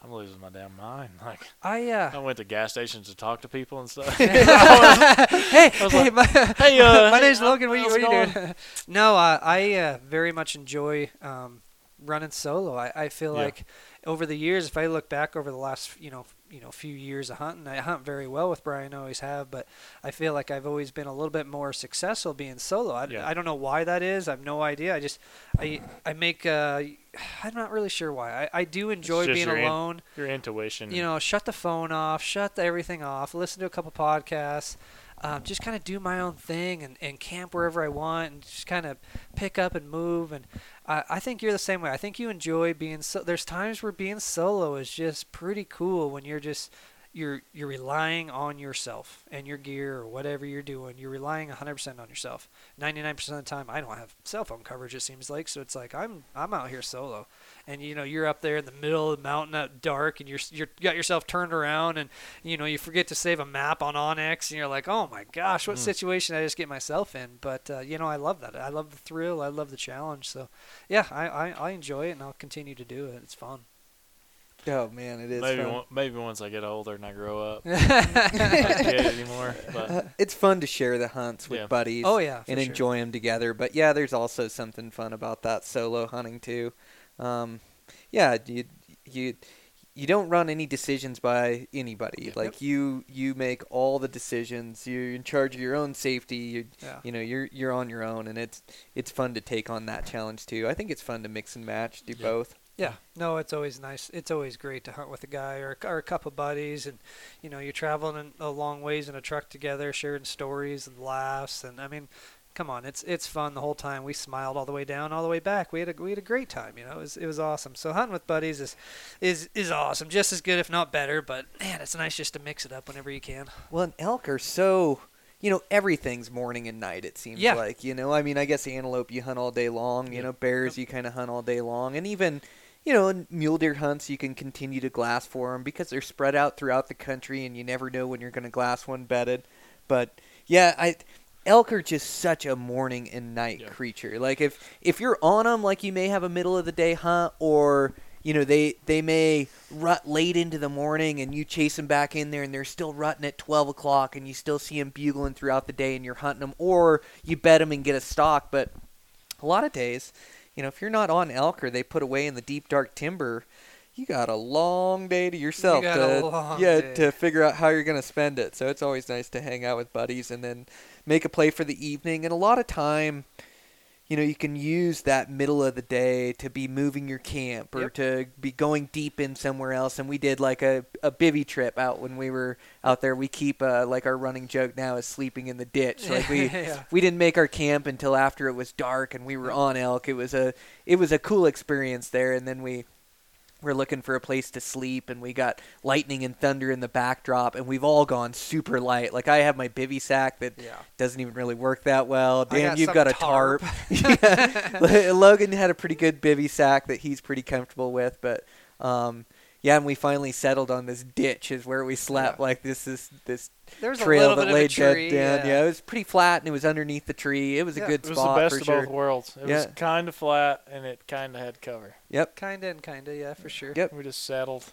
I'm losing my damn mind. Like, I uh, I went to gas stations to talk to people and stuff. hey, was hey, like, my, "Hey, uh, my hey, name's Logan. What, you- what are you doing? no, uh, I uh, very much enjoy um, running solo. I, I feel Yeah. like over the years, if I look back over the last you know you know few years of hunting, I hunt very well with Brian. I always have, but I feel like I've always been a little bit more successful being solo. I, Yeah. I don't know why that is. I have no idea. I just I I make uh, I'm not really sure why. I, I do enjoy being your in- alone Your intuition. you know, shut the phone off, shut the, everything off, listen to a couple podcasts, um, just kind of do my own thing and, and camp wherever I want and just kind of pick up and move. And I, I think you're the same way. I think you enjoy being so. There's times where being solo is just pretty cool when you're just you're you're relying on yourself and your gear or whatever you're doing. You're relying 100% on yourself. 99% of the time, I don't have cell phone coverage. It seems like so. It's like I'm I'm out here solo, and you know you're up there in the middle of the mountain at dark, and you're you're you got yourself turned around, and you know you forget to save a map on onX, and you're like, oh my gosh, what situation I just get myself in? But uh, you know I love that. I love the thrill. I love the challenge. So yeah, I, I I enjoy it, and I'll continue to do it. It's fun. Oh man, it is maybe fun. one, maybe once I get older and I grow up, I don't get it anymore. But it's fun to share the hunts with Yeah. buddies oh yeah, and sure. enjoy them together. But yeah, there's also something fun about that solo hunting too. Um, yeah, you you you don't run any decisions by anybody. Like you you make all the decisions. You're in charge of your own safety. You Yeah. you know you're you're on your own, and it's it's fun to take on that challenge too. I think it's fun to mix and match, do Yeah. both. Yeah, no, it's always nice. It's always great to hunt with a guy or, or a couple buddies, and you know you're traveling a long ways in a truck together, sharing stories and laughs, and I mean, come on, it's it's fun the whole time. We smiled all the way down, all the way back. We had a we had a great time. You know, it was it was awesome. So hunting with buddies is is is awesome, just as good if not better. But man, it's nice just to mix it up whenever you can. Well, and elk are so, you know, everything's morning and night. It seems Yeah. like, you know, I mean, I guess antelope you hunt all day long. You Yep. know, bears you kind of hunt all day long, and even, you know, in mule deer hunts you can continue to glass for them because they're spread out throughout the country, and you never know when you're going to glass one bedded. But yeah, I. Elk are just such a morning and night Yeah. creature. Like if if you're on them, like you may have a middle of the day hunt, or you know they they may rut late into the morning and you chase them back in there and they're still rutting at 12 o'clock and you still see them bugling throughout the day and you're hunting them or you bet them and get a stock but a lot of days you know if you're not on elk or they put away in the deep dark timber you got a long day to yourself got a to long yeah day. to figure out how you're going to spend it so it's always nice to hang out with buddies and then make a play for the evening and a lot of time you know, you can use that middle of the day to be moving your camp or Yep. to be going deep in somewhere else. And we did like a, a bivy trip out when we were out there. We keep uh, like our running joke now is sleeping in the ditch. Like we Yeah. we didn't make our camp until after it was dark and we were on elk. It was a it was a cool experience there. And then we we're looking for a place to sleep and we got lightning and thunder in the backdrop and we've all gone super light like i have my bivy sack that Yeah. doesn't even really work that well dan got you've got a tarp. tarp, logan had a pretty good bivy sack that he's pretty comfortable with but um yeah and we finally settled on this ditch is where we slept Yeah. like this is this There's a trail little that bit of a laid dead tree, down yeah. it was pretty flat and it was underneath the tree it was a Yeah. good it was the best of sure both worlds. It Yeah. was kind of flat and it kind of had cover. yep Kinda and kinda, yeah, for sure. Yep. We just settled.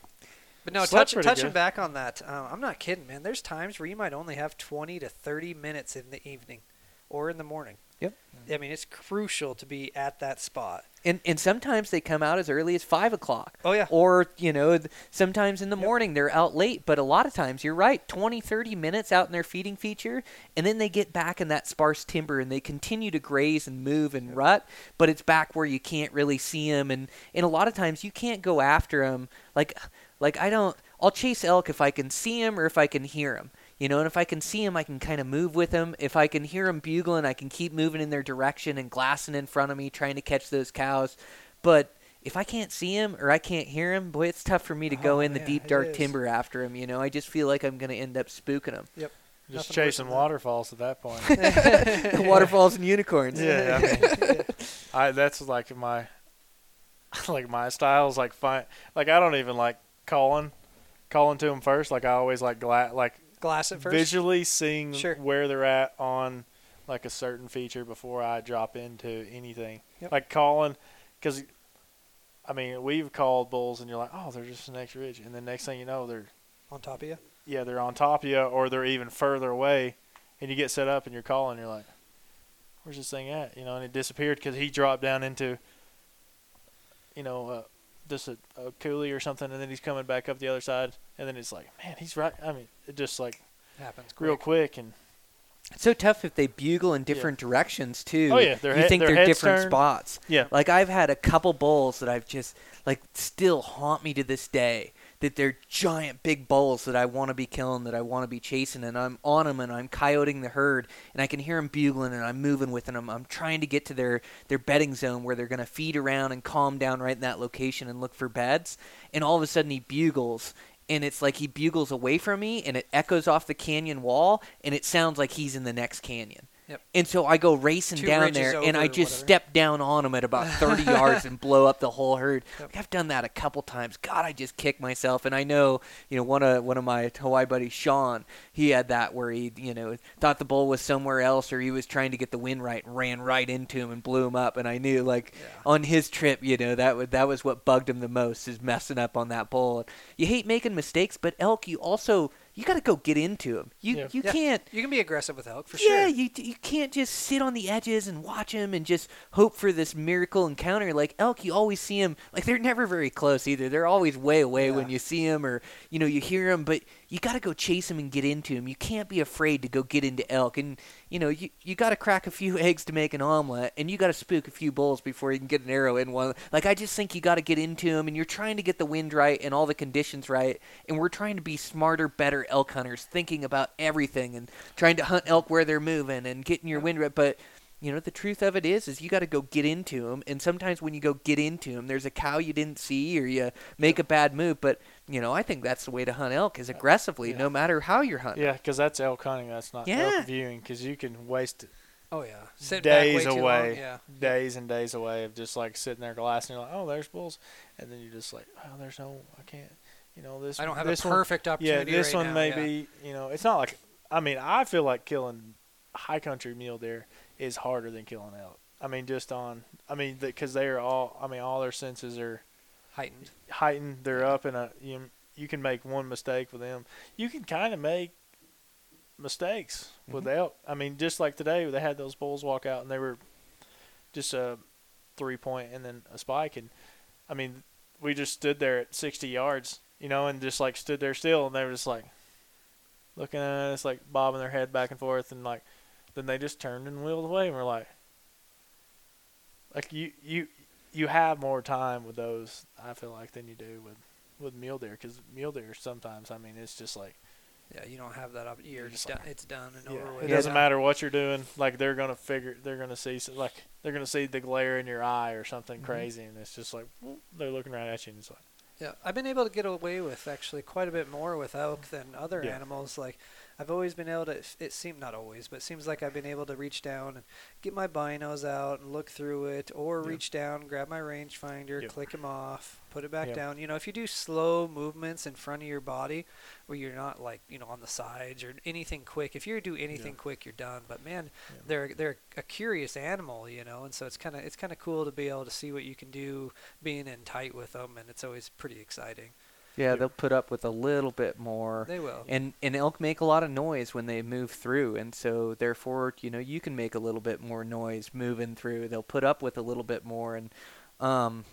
But no, Slept touch, touching good. back on that, um, I'm not kidding, man. There's times where you might only have 20 to 30 minutes in the evening or in the morning. Yep. I mean, it's crucial to be at that spot. and and sometimes they come out as early as five o'clock Oh, yeah. or you know th- sometimes in the Yep. morning they're out late but a lot of times you're right 20 30 minutes out in their feeding feature and then they get back in that sparse timber and they continue to graze and move and rut but it's back where you can't really see them and and a lot of times you can't go after them like like i don't i'll chase elk if i can see them or if i can hear them You know, and if I can see them, I can kind of move with them. If I can hear them bugling, I can keep moving in their direction and glassing in front of me, trying to catch those cows. But if I can't see him or I can't hear him, boy, it's tough for me to go Oh, in the deep dark is. timber after him. You know, I just feel like I'm going to end up spooking him. Yep. Just Nothing chasing waterfalls at that point. Waterfalls and unicorns. yeah, I mean, I that's like my like my style is like fine. Like I don't even like calling calling to them first. Like I always like gla- like Glass at first. visually seeing Sure. where they're at on like a certain feature before I drop into anything. Yep. Like calling, because I mean we've called bulls and you're like, oh, they're just an extra ridge, and then next thing you know they're on top of you. yeah they're on top of you or they're even further away, and you get set up and you're calling, you're like, where's this thing at? You know, and it disappeared because he dropped down into you know uh, just a, a coulee or something, and then he's coming back up the other side, and then it's like, man, he's right. I mean, it just like Happens real quick and It's so tough if they bugle in different directions too. Oh, yeah, their you head- think their they're different turn. spots. yeah. Like I've had a couple bulls that I've just like still haunt me to this day. That they're giant big bulls that I want to be killing, that I want to be chasing, and I'm on them and I'm coyoting the herd, and I can hear them bugling and I'm moving with them. I'm trying to get to their their bedding zone where they're gonna feed around and calm down right in that location and look for beds. And all of a sudden he bugles, and it's like he bugles away from me, and it echoes off the canyon wall, and it sounds like he's in the next canyon. Yep. And so I go racing Two down there, and I just step down on him at about 30 yards and blow up the whole herd. Yep. Like, I've done that a couple times. God, I just kick myself. And I know, you know, one of one of my Hawaii buddies, Sean, he had that where he, you know, thought the bull was somewhere else, or he was trying to get the wind right and ran right into him and blew him up. And I knew, like, on his trip, you know, that would that was what bugged him the most is messing up on that bull. You hate making mistakes, but elk, you also you got to go get into him. You Yeah. you Yeah. can't You can be aggressive with elk for yeah, sure. you you can't just sit on the edges and watch them and just hope for this miracle encounter. Like elk, you always see them like they're never very close either. They're always way away when you see them or you know you hear them, but you got to go chase them and get into them. You can't be afraid to go get into elk, and you know you you got to crack a few eggs to make an omelet, and you got to spook a few bulls before you can get an arrow in one. Like I just think you got to get into them, and you're trying to get the wind right and all the conditions right, and we're trying to be smarter, better elk hunters, thinking about everything and trying to hunt elk where they're moving and getting your wind right, but. You know the truth of it is, is you got to go get into them, and sometimes when you go get into them, there's a cow you didn't see, or you make a bad move. But you know, I think that's the way to hunt elk is uh, aggressively, Yeah. no matter how you're hunting. Yeah, because that's elk hunting. That's not Yeah. elk viewing. Because you can waste Oh yeah. Sit days too long, away, Yeah. days and days away of just like sitting there glassing. You're like, oh, there's bulls, and then you're just like, oh, there's no, I can't. You know this. I don't have this a one- perfect Yeah, opportunity. this right one now, may yeah. be. You know, it's not like. I mean, I feel like killing high country mule deer is harder than killing elk. I mean, just on. I mean, because they are all. I mean, all their senses are heightened. heightened. They're up in a. You, you can make one mistake with them. You can kind of make mistakes with Mm-hmm. elk. I mean, just like today, they had those bulls walk out and they were just a three point and then a spike, and I mean, we just stood there at sixty yards, you know, and just like stood there still, and they were just like looking at us, like bobbing their head back and forth, and like then they just turned and wheeled away, and we're like, like you you you have more time with those, I feel like, than you do with with mule deer, because mule deer sometimes, I mean, it's just like Yeah, you don't have that. Op- you're You're just done. like- It's done and yeah, over with. it doesn't now. matter what you're doing. Like they're gonna figure, they're gonna see so- like they're gonna see the glare in your eye or something mm-hmm. crazy, and it's just like whoop, they're looking right at you, and it's like Yeah, I've been able to get away with actually quite a bit more with elk than other Yeah. animals. Like, I've always been able to. It seemed not always, but it seems like I've been able to reach down and get my binos out and look through it, or Yeah. reach down, grab my rangefinder, Yeah. click them off, put it back Yeah. down. You know, if you do slow movements in front of your body, where you're not like you know on the sides or anything quick. If you do anything quick, you're done. But man, Yeah. they're they're a curious animal, you know, and so it's kind of it's kind of cool to be able to see what you can do being in tight with them, and it's always pretty exciting. Yeah, they'll put up with a little bit more. They will. And and elk make a lot of noise when they move through, and so therefore, you know, you can make a little bit more noise moving through. They'll put up with a little bit more, and um,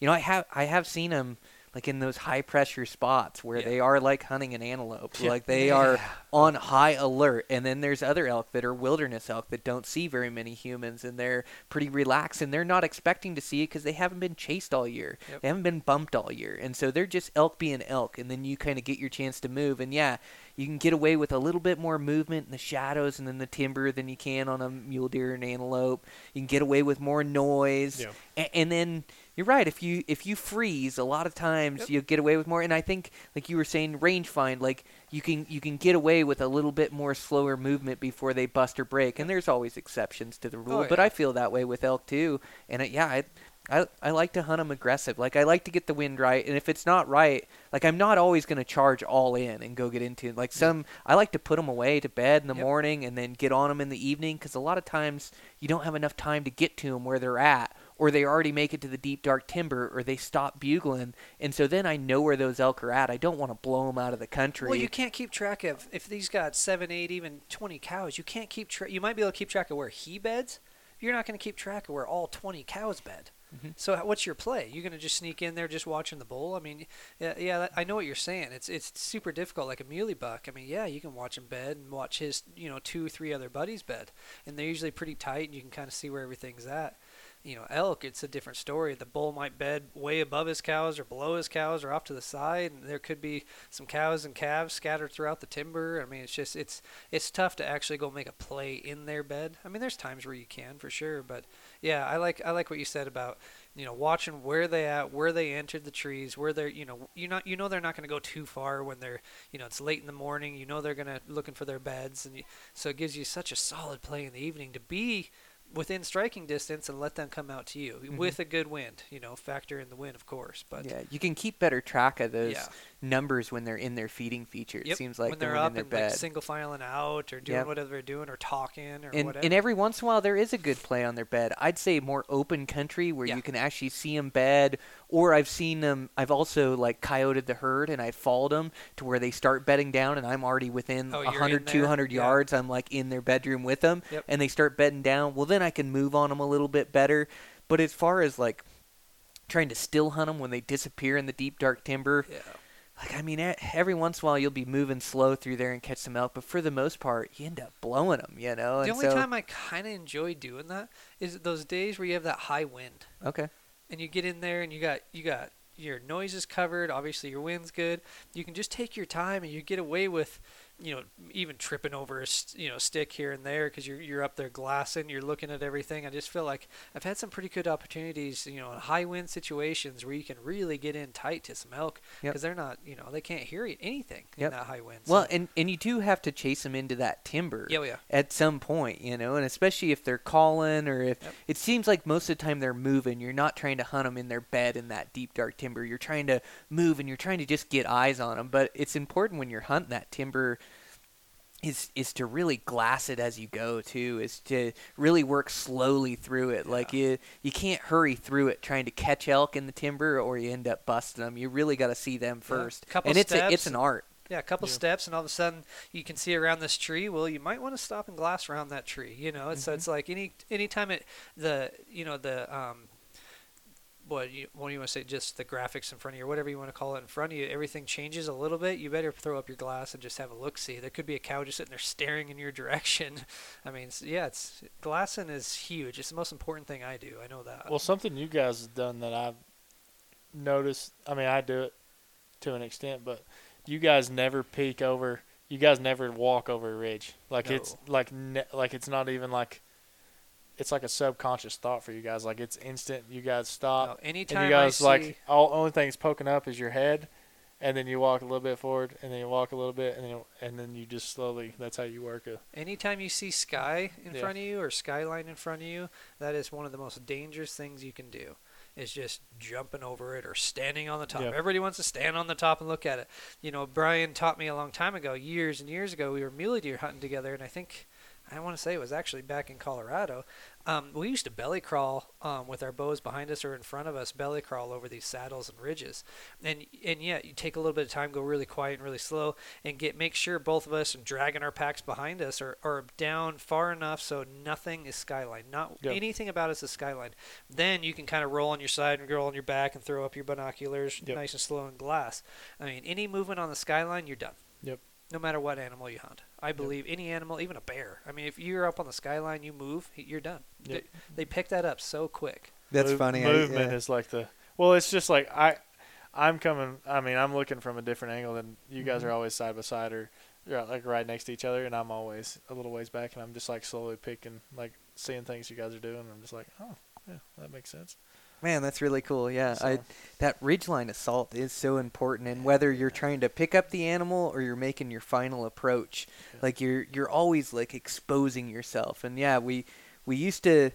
you know, I have I have seen them like in those high pressure spots where Yeah. they are like hunting an antelope. Yeah. Like they are on high alert. And then there's other elk that are wilderness elk that don't see very many humans and they're pretty relaxed and they're not expecting to see it because they haven't been chased all year. Yep. They haven't been bumped all year. And so they're just elk being elk. And then you kind of get your chance to move. And yeah, you can get away with a little bit more movement in the shadows and in the timber than you can on a mule deer and antelope. You can get away with more noise. Yeah. A- and then you're right. If you if you freeze, a lot of times Yep. you get away with more. And I think, like you were saying, range find, like you can you can get away with a little bit more slower movement before they bust or break. And there's always exceptions to the oh, rule, Oh, but. I feel that way with elk too. And it, yeah, I, I I like to hunt them aggressive. Like I like to get the wind right. And if it's not right, like I'm not always going to charge all in and go get into it. Like some, I like to put them away to bed in the Yep. morning and then get on them in the evening because a lot of times you don't have enough time to get to them where they're at or they already make it to the deep dark timber or they stop bugling and so then i know where those elk are at i don't want to blow them out of the country Well, you can't keep track of if these got seven, eight, even twenty cows. You can't keep track. You might be able to keep track of where he beds. You're not going to keep track of where all twenty cows bed. Mhm. So what's your play? You're going to just sneak in there just watching the bull? I mean, yeah, yeah, that, I know what you're saying. It's it's super difficult. Like a muley buck. I mean, yeah, you can watch him bed and watch his you know two, three other buddies bed, and they're usually pretty tight, and you can kind of see where everything's at you know, elk, it's a different story. The bull might bed way above his cows or below his cows or off to the side, and there could be some cows and calves scattered throughout the timber. I mean, it's just it's it's tough to actually go make a play in their bed. I mean, there's times where you can for sure, but yeah, I like I like what you said about you know watching where they at, where they entered the trees, where they're you know you not you know they're not going to go too far when they're you know it's late in the morning. You know they're going to looking for their beds, and you, so it gives you such a solid play in the evening to be within striking distance and let them come out to you mm-hmm. with a good wind. You know, factor in the wind, of course. But yeah you can keep better track of those Yeah. Numbers when they're in their feeding feature it yep, seems like when they're when up in their and bed like single filing out or doing Yep. whatever they're doing or talking or and, whatever. and every once in a while there is a good play on their bed i'd say more open country where Yeah. you can actually see them bed or i've seen them i've also like coyoted the herd and i followed them to where they start bedding down and i'm already within Oh, you're 100 200 Yeah. yards i'm like in their bedroom with them Yep. and they start bedding down well then i can move on them a little bit better but as far as like trying to still hunt them when they disappear in the deep dark timber yeah. Like I mean, every once in a while you'll be moving slow through there and catch some elk, but for the most part, you end up blowing them. You know. The and only so, time I kind of enjoy doing that is those days where you have that high wind Okay. and you get in there and you got you got your noise is covered. Obviously, your wind's good. You can just take your time and you get away with, you know, even tripping over a you know stick here and there because you're you're up there glassing. You're looking at everything. I just feel like I've had some pretty good opportunities, you know, in high wind situations where you can really get in tight to some elk Yep. because they're not, you know, they can't hear anything Yep. in that high wind. Well, and and you do have to chase them into that timber. yeah, oh, yeah. At some point, you know, and especially if they're calling or if Yep. it seems like most of the time they're moving, you're not trying to hunt them in their bed in that deep dark timber. You're trying to move and you're trying to just get eyes on them. But it's important when you're hunting that timber is is to really glass it as you go too is to really work slowly through it. Like you you can't hurry through it trying to catch elk in the timber or you end up busting them. You really got to see them first. Couple and it's a, it's an art. Yeah, a couple steps, and all of a sudden you can see around this tree. Well, you might want to stop and glass around that tree. You know, it's, so it's like any anytime it the you know the um what you what do you want to say? Just the graphics in front of you, or whatever you want to call it in front of you. Everything changes a little bit. You better throw up your glass and just have a look. See, there could be a cow just sitting there staring in your direction. I mean, yeah, it's glassing is huge. It's the most important thing I do. I know that. Well, something you guys have done that I've noticed. I mean, I do it to an extent, but you guys never peek over. You guys never walk over a ridge. Like it's like ne- like it's not even like. It's like a subconscious thought for you guys. Like it's instant. You guys stop. No, anytime you guys I see, like all only thing's poking up is your head, and then you walk a little bit forward, and then you walk a little bit, and then and then you just slowly. That's how you work it. Anytime you see sky in Yeah. front of you or skyline in front of you, that is one of the most dangerous things you can do. Is just jumping over it or standing on the top. Yeah. Everybody wants to stand on the top and look at it. You know, Brian taught me a long time ago, years and years ago. We were mule deer hunting together, and I think I want to say it was actually back in Colorado. Um, we used to belly crawl um, with our bows behind us or in front of us, belly crawl over these saddles and ridges, and and yeah, you take a little bit of time, go really quiet and really slow, and get make sure both of us and dragging our packs behind us are, are down far enough so nothing is skyline, not Yep. anything about us is skyline. Then you can kind of roll on your side and roll on your back and throw up your binoculars Yep. nice and slow and glass. I mean, any movement on the skyline, you're done. Yep. No matter what animal you hunt, I believe any animal, even a bear. I mean, if you're up on the skyline, you move, you're done. Yep. They, they pick that up so quick. That's Move- funny. I- Movement yeah. is like the well. It's just like I, I'm coming. I mean, I'm looking from a different angle than you guys Mm-hmm. are always side by side or you're like right next to each other, and I'm always a little ways back, and I'm just like slowly picking, like seeing things you guys are doing. And I'm just like, oh, yeah, that makes sense. Man, that's really cool. Yeah, I So- that ridgeline assault is so important, and whether you're trying to pick up the animal or you're making your final approach, Yeah. like you're you're always like exposing yourself. And yeah, we we used to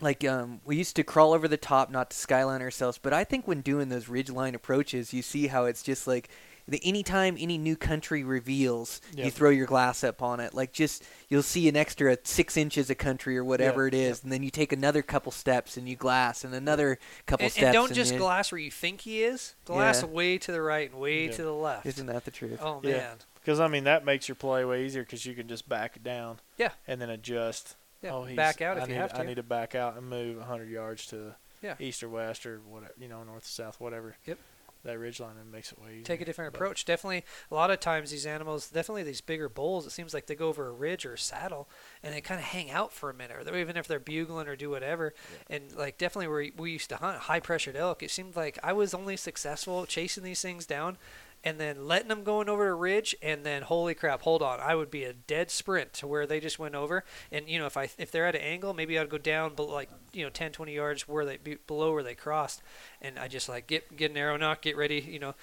like um we used to crawl over the top, not to skyline ourselves. But I think when doing those ridgeline approaches, you see how it's just like. The, anytime any new country reveals, you throw your glass up on it. Like just you'll see an extra six inches of country or whatever it is, and then you take another couple steps and you glass, and another couple And, steps. and don't just you- glass where you think he is. Glass Yeah. way to the right and way Yeah. to the left. Isn't that the truth? oh Yeah. man. Because I mean, that makes your play way easier because you can just back it down. Yeah. And then adjust. Yeah. Oh, he's, Back out I you need, have to. I need to back out and move 100 yards to Yeah. east or west or whatever, you know, north or south, whatever. Yep. That ridge line and makes it way easier. take a different But- approach. Definitely, a lot of times these animals, definitely these bigger bulls, it seems like they go over a ridge or a saddle and they kind of hang out for a minute, or even if they're bugling or do whatever. And like definitely, where we used to hunt high pressured elk, it seemed like I was only successful chasing these things down. And then letting them going over a ridge, and then holy crap, hold on, I would be a dead sprint to where they just went over. And you know, if I if they're at an angle, maybe I'd go down, but like you know, 10, 20 yards where they below where they crossed, and I just like get get an arrow nock, get ready, you know,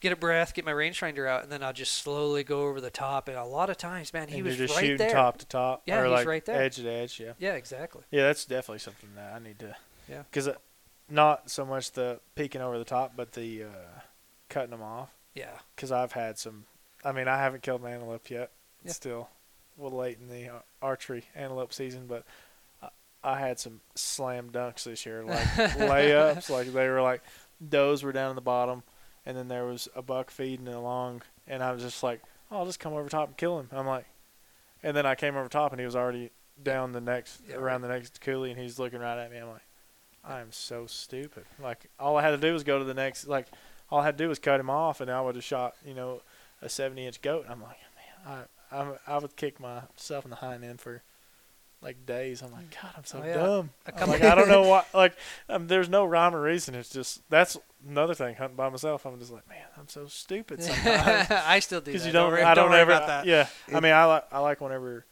get a breath, get my rangefinder out, and then I'll just slowly go over the top. And a lot of times, man, he and was just right shooting there. top to top. Yeah, or he's like right there. edge to edge. Yeah. Yeah, exactly. Yeah, that's definitely something that I need to. Yeah. Because not so much the peeking over the top, but the uh, cutting them off. Yeah, Because I've had some. I mean, I haven't killed an antelope yet. Yeah. Still a little late in the uh, archery antelope season, but I, I had some slam dunks this year, like layups. Like they were like does were down in the bottom, and then there was a buck feeding along, and I was just like, oh, I'll just come over top and kill him. I'm like, and then I came over top, and he was already down the next Yeah, around the next coulee, and he's looking right at me. I'm like, I am so stupid. Like all I had to do was go to the next. Like all I had to do was cut him off, and I would have shot, you know, a 70 inch goat. And I'm like, man, I I I would kick myself in the hind end for like days. I'm like, God, I'm so Oh, yeah. dumb. I'm like I don't know why. Like um, there's no rhyme or reason. It's just that's another thing. Hunting by myself, I'm just like, man, I'm so stupid sometimes. I still do Because you don't, worry, I don't worry ever, yeah. I mean, I like, I like whenever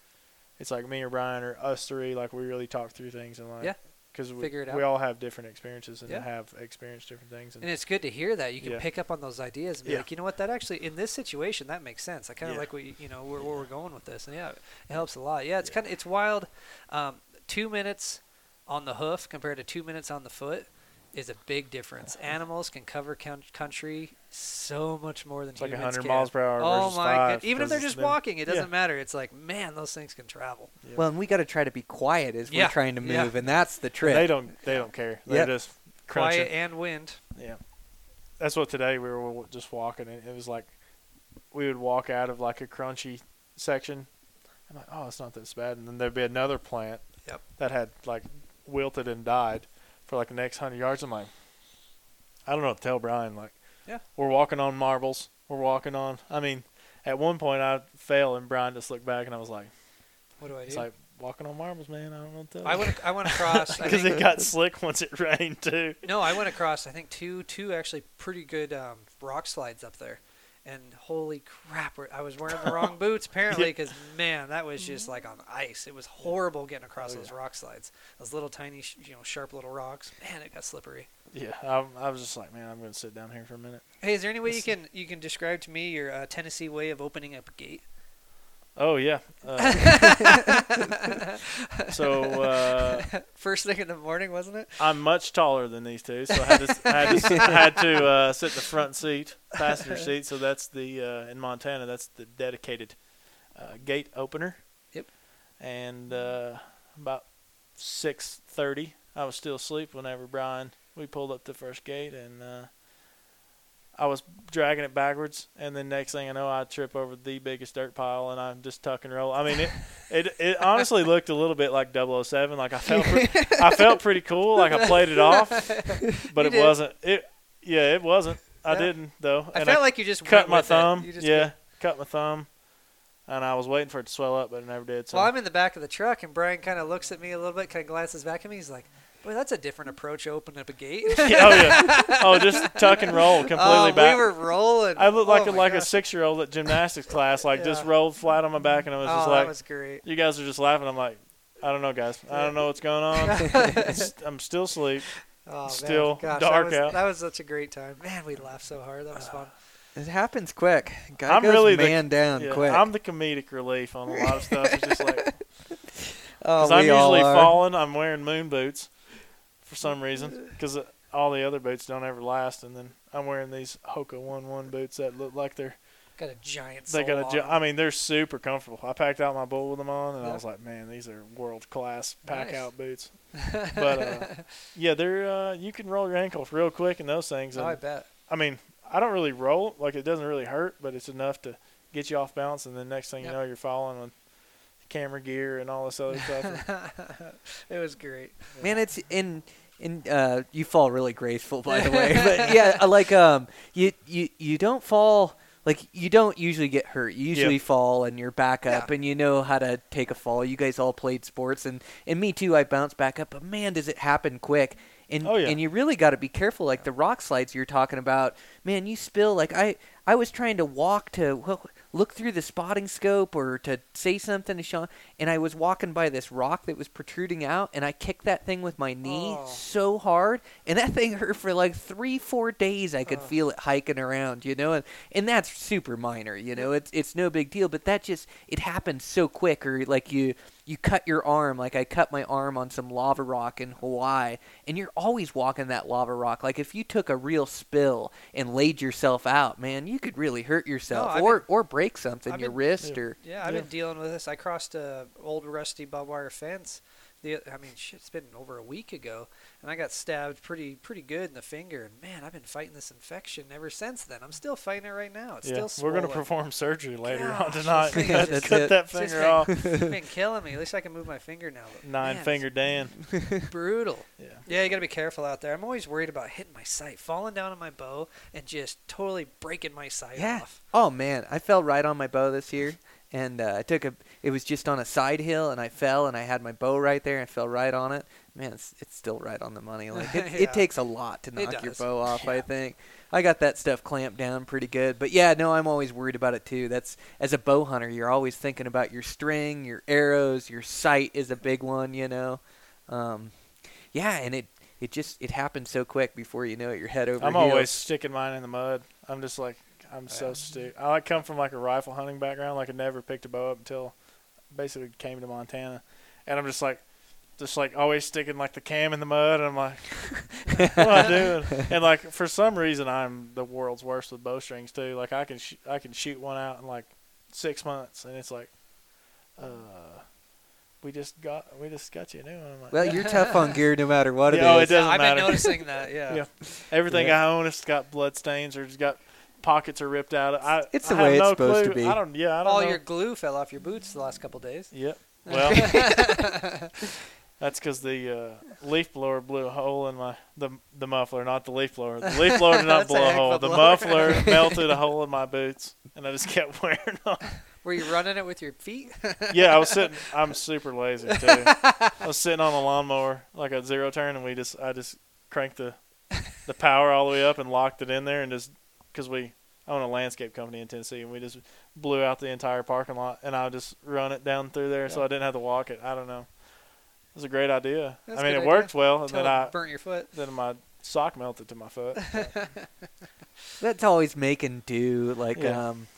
it's like me or Brian or us three, like we really talk through things and like, Yeah. Because we, Figure it we out. all have different experiences and Yeah. have experienced different things. And, And it's good to hear that you can Yeah. pick up on those ideas and be Yeah. like, you know what, that actually in this situation that makes sense. I kind of like what you, you know where, where we're going with this, and yeah, it helps a lot. Yeah, it's kind of it's wild. Um, two minutes on the hoof compared to two minutes on the foot is a big difference. Animals can cover country so much more than it's like 100 can. miles per hour Oh my five. god! Even if they're just walking, it doesn't matter. It's like, man, those things can travel. Yeah. Well, and we got to try to be quiet as Yeah, we're trying to move, yeah. and that's the trick. They don't, they don't care. They're Yep. just crunching. Quiet and wind. Yeah, that's what today we were just walking, and it was like we would walk out of like a crunchy section. I'm like, oh, it's not this bad, and then there'd be another plant Yep. that had like wilted and died for like the next hundred yards. I'm like, I don't know what to tell Brian. Like, Yeah. we're walking on marbles. We're walking on. I mean, at one point I fell, and Brian just looked back, and I was like, What do I do? it's like walking on marbles, man. I don't know what to tell I went I went across. Because it got slick once it rained too. No, I went across. I think two, two actually pretty good um, rock slides up there, and holy crap! I was wearing the wrong boots apparently because man, that was just like on ice. It was horrible getting across Oh, those yeah. rock slides. Those little tiny, you know, sharp little rocks. Man, it got slippery. Yeah, I, I was just like, man, I'm gonna sit down here for a minute. Hey, is there any way you Let's- can you can describe to me your uh, Tennessee way of opening up a gate? Oh yeah. Uh, so uh, First thing in the morning, wasn't it? I'm much taller than these two, so I had to, I had to, I had to uh, sit in the front seat, passenger seat. So that's the uh, in Montana. That's the dedicated uh, gate opener. Yep. and uh, about six thirty, I was still asleep whenever Brian we pulled up the first gate, and uh, I was dragging it backwards, and then next thing I know, I trip over the biggest dirt pile, and I'm just tuck and roll. I mean, it it, it honestly looked a little bit like 007. Like I felt pre- I felt pretty cool, like I played it off, but You it did. wasn't. It yeah, it wasn't. I didn't though. I and felt like you just cut went my thumb. Yeah, went- cut my thumb, and I was waiting for it to swell up, but it never did. So Well, I'm in the back of the truck, and Brian kind of looks at me a little bit, kind of glances back at me. He's like, "Boy, that's a different approach to opening up a gate." Yeah, oh yeah, oh just tuck and roll completely oh, back. we were rolling. I looked like oh a, my like a six year old at gymnastics class, like just Yeah. rolled flat on my back, and I was Oh, just like, that like, was great. "You guys are just laughing." I'm like, "I don't know, guys. I don't know what's going on. I'm still asleep." Oh, Still man. Gosh, dark that was, out. That was such a great time. Man, we laughed so hard. That was fun. It happens quick. Guy I'm goes really the- man down Yeah, quick. I'm the comedic relief on a lot of stuff. It's just like oh, because I'm we usually falling. I'm wearing moon boots for some reason because all the other boots don't ever last, and then I'm wearing these Hoka One One boots that look like they're Got a giant. they got a. them. I mean, they're super comfortable. I packed out my bull with them on, and I was like, man, these are world class pack Nice. out boots. But uh, yeah, they're uh, you can roll your ankles real quick in those things. oh, I bet. I mean, I don't really roll like it doesn't really hurt, but it's enough to get you off balance, and then next thing Yep. you know, you're falling with camera gear and all this other stuff. it was great. Man, it's in in uh you fall really graceful by the way. But yeah, like um you you you don't fall like you don't usually get hurt. You usually Yeah. fall and you're back up Yeah. and you know how to take a fall. You guys all played sports and and me too. I bounce back up, but man, does it happen quick. And Oh, yeah. and you really got to be careful like the rock slides you're talking about. Man, you spill like I I was trying to walk to well, look through the spotting scope or to say something to Sean, and I was walking by this rock that was protruding out, and I kicked that thing with my knee Oh. so hard, and that thing hurt for like three, four days. I could Oh. feel it hiking around, you know, and, and that's super minor, you know, it's it's no big deal, but that just it happened so quick, or like you you cut your arm, like I cut my arm on some lava rock in Hawaii, and you're always walking that lava rock. Like if you took a real spill and laid yourself out, man, you could really hurt yourself, I've or been- or break something, I've your been- wrist, Yeah. or Yeah, I've Yeah. been dealing with this. I crossed a old rusty barbed wire fence. The, I mean, shit, it's been over a week ago, and I got stabbed pretty pretty good in the finger. And man, I've been fighting this infection ever since then. I'm still fighting it right now. It's yeah, still we're gonna perform surgery later on Gosh, tonight. this thing Yeah, is that's Cut it. that It's just finger been- off. It's been killing me. At least I can move my finger now. But Nine man, finger Dan. brutal. Yeah. Yeah, you got to be careful out there. I'm always worried about hitting my sight, falling down on my bow, and just totally breaking my sight Yeah. off. Oh man, I fell right on my bow this year, and uh, I took a. It was just on a side hill, and I fell, and I had my bow right there, and fell right on it. Man, it's it's still right on the money. Like it, Yeah. it takes a lot to knock your bow off. I think I got that stuff clamped down pretty good. But yeah, no, I'm always worried about it too. That's as a bow hunter, you're always thinking about your string, your arrows, your sight is a big one. You know, um, yeah, and it. It just it happens so quick before you know it. You're head over I'm heels. always sticking mine in the mud. I'm just like I'm so stupid. I come from like a rifle hunting background. Like I never picked a bow up until basically came to Montana, and I'm just like just like always sticking like the cam in the mud. And I'm like, what am I doing? And like for some reason I'm the world's worst with bowstrings too. Like I can sh- I can shoot one out in like six months, and it's like, uh, we just got we just got you a new one. I'm like, Well, you're tough on gear no matter what it is. Yeah, oh, it doesn't I've matter. been noticing that. Yeah. Yeah. Everything Yeah. I own has got blood stains or it's got pockets are ripped out. I, It's I the have way it's no supposed to clue. be. I don't. Yeah, I don't All know. your glue fell off your boots the last couple days. Yep. Well, that's because the uh, leaf blower blew a hole in my the the muffler, not the leaf blower. The leaf blower did not That's a blow a hole. a The blower. muffler melted a hole in my boots, and I just kept wearing them. Were you running it with your feet? Yeah, I was sitting. I'm super lazy too. I was sitting on a lawnmower like a zero turn, and we just I just cranked the the power all the way up and locked it in there, and just because we own a landscape company in Tennessee, and we just blew out the entire parking lot, and I just run it down through there, so I didn't have to walk it. I don't know. It was a great idea. That's I mean, it idea. worked well, and Until then I burnt your foot. then my sock melted to my foot. That's always making do. Like, Yeah. um,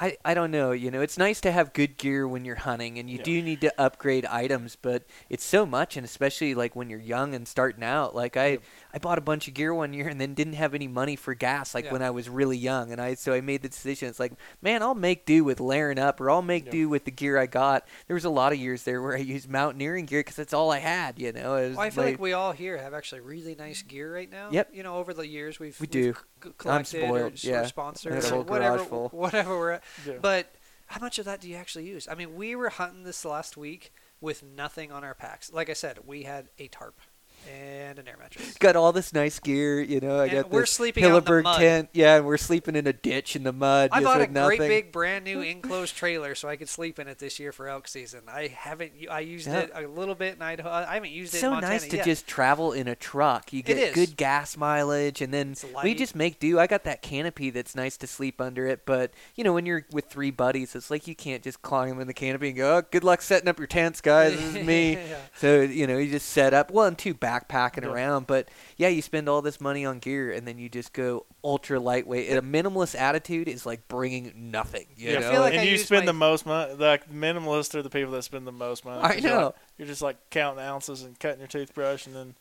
I, I don't know. You know, it's nice to have good gear when you're hunting, and you Yeah. do need to upgrade items, but it's so much, and especially like when you're young and starting out. Like I, Yep. I bought a bunch of gear one year and then didn't have any money for gas, like Yeah. when I was really young, and I so I made the decision. It's like, man, I'll make do with layering up, or I'll make Yep. do with the gear I got. There was a lot of years there where I used mountaineering gear because that's all I had. You know, Well, I feel like we all here have actually really nice gear right now. Yep. You know, over the years we've We we've do. c- I'm spoiled, yeah. or sponsored I got a or whatever full. whatever we're at. Yeah. But how much of that do you actually use? I mean, we were hunting this last week with nothing on our packs. Like I said, we had a tarp and an air mattress. got all this nice gear. You know, I And got we're this sleeping out in the Hilleberg tent. Yeah, and we're sleeping in a ditch in the mud. I bought a nothing. great big brand new enclosed trailer so I could sleep in it this year for elk season. I haven't. I used Yeah. it a little bit in Idaho. I haven't used it so in Montana nice to yet. just travel in a truck. You get good gas mileage, and then we just make do. I got that canopy that's nice to sleep under it, but you know when you're with three buddies, it's like you can't just climb in the canopy and go, oh, "Good luck setting up your tents, guys. This is me." Yeah. So you know you just set up. Well, and two backpacking Yeah. around, but yeah, you spend all this money on gear, and then you just go ultra lightweight. And a minimalist attitude is like bringing nothing. You Yeah, know? I feel like and I you spend my- the most money. Like minimalists are the people that spend the most money. I 'cause you're know. like- you're just like counting ounces and cutting your toothbrush, and then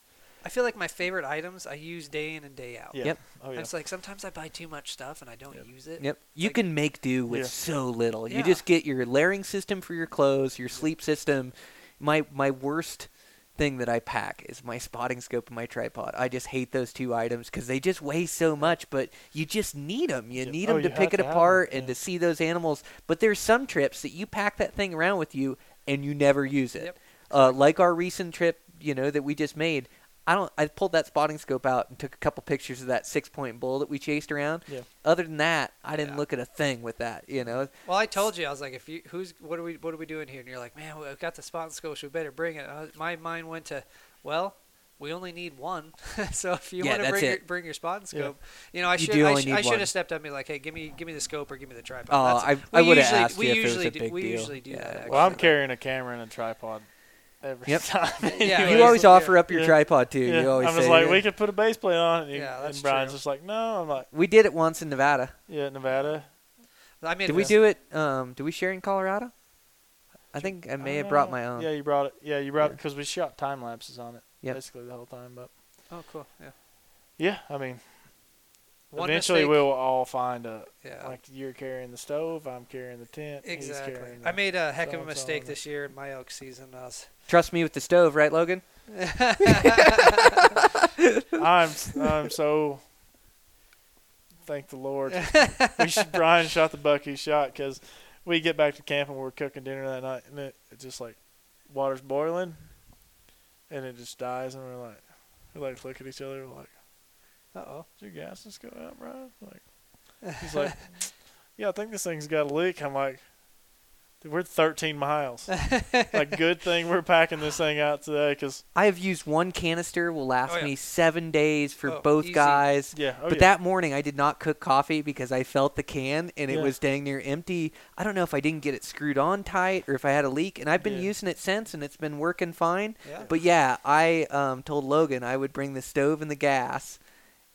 I feel like my favorite items I use day in and day out. yeah. Yep. Oh yeah. It's like sometimes I buy too much stuff and I don't Yep. use it. Yep. You like- can make do with Yeah. so little. You just get your layering system for your clothes, your sleep system. My my worst thing that I pack is my spotting scope and my tripod. I just hate those two items because they just weigh so much, but you just need them. You need Oh, them to pick it to apart and yeah. to see those animals. But there's some trips that you pack that thing around with you and you never use it. Yep. Uh, like our recent trip, you know, that we just made. I don't. I pulled that spotting scope out and took a couple pictures of that six point bull that we chased around. Yeah. Other than that, I didn't Yeah. look at a thing with that. You know. Well, I told you I was like, if you who's what are we what are we doing here? And you're like, man, we've got the spotting and scope. We better bring it. Uh, my mind went to, well, we only need one. so if you Yeah, want to that's bring your, it. bring your spot and Yeah. scope, you know, I should I, sh- I should have stepped up and be like, hey, give me give me the scope or give me the tripod. Oh, That's- I- we I would've usually- asked we you if it was usually a do, big we deal. usually do Yeah. that. well, I'm carrying a camera and a tripod every Yep. time. Yeah, anyways. You always yeah. offer up your Yeah. tripod too. Yeah. You always I'm just say, like, yeah. we could put a base plate on it. And, you- Yeah, that's and Brian's true. just like, no. I'm like, We did it once in Nevada. yeah, Nevada. I mean, Did we do it? Um, did we share in Colorado? I think I may have brought Uh, my own. Yeah, you brought it. Yeah, you brought Yeah. it because we shot time lapses on it Yep. basically the whole time. But Oh, cool. Yeah. yeah, I mean, One eventually mistake- we'll all find a Yeah. like you're carrying the stove, I'm carrying the tent. he's Exactly. carrying I made a heck of a mistake this year in my elk season. I was Trust me with the stove, right, Logan? I'm I'm so thank the Lord. we sh- Brian shot the buck he shot because we get back to camp and we're cooking dinner that night and it, it just like water's boiling and it just dies and we're like we like look at each other we're like Uh oh. did your gas just go out, Brian? Like he's like yeah I think this thing's got a leak. I'm like dude, we're 13 miles. like good thing we're packing this thing out today because I have used one canister. Will last Oh, yeah. me seven days for Oh, both easy. guys. yeah oh but yeah. that morning I did not cook coffee because I felt the can and it Yeah. was dang near empty. I don't know if I didn't get it screwed on tight or if I had a leak, and I've been Yeah. using it since and it's been working fine. Yeah. But yeah, I um, told Logan I would bring the stove and the gas,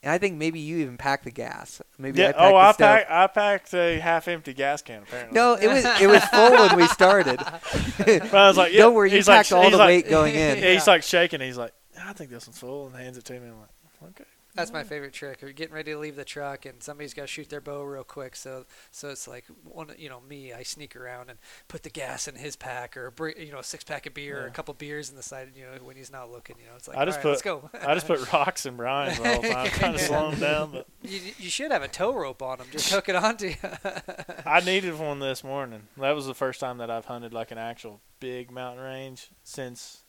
and I think maybe you even packed the gas. Maybe yeah I packed oh the I packed I packed a half empty gas can apparently. No, it was it was full when we started. Brian's like, yeah. Don't worry, you he's like, packed all the like- weight going in. Yeah, he's like shaking. He's like, I think this one's full, and hands it to me. I'm like, okay. That's my favorite trick. We're getting ready to leave the truck, and somebody's got to shoot their bow real quick. So, so it's like one, you know, me. I sneak around and put the gas in his pack, or bring, you know, a six pack of beer, or a couple beers in the side. You know, when he's not looking. You know, it's like, I just "All right, let's go. I just put rocks in Brian's the whole time, trying to slow him down. But you, you should have a tow rope on him. Just hook it onto you. I needed one this morning. That was the first time that I've hunted like an actual big mountain range since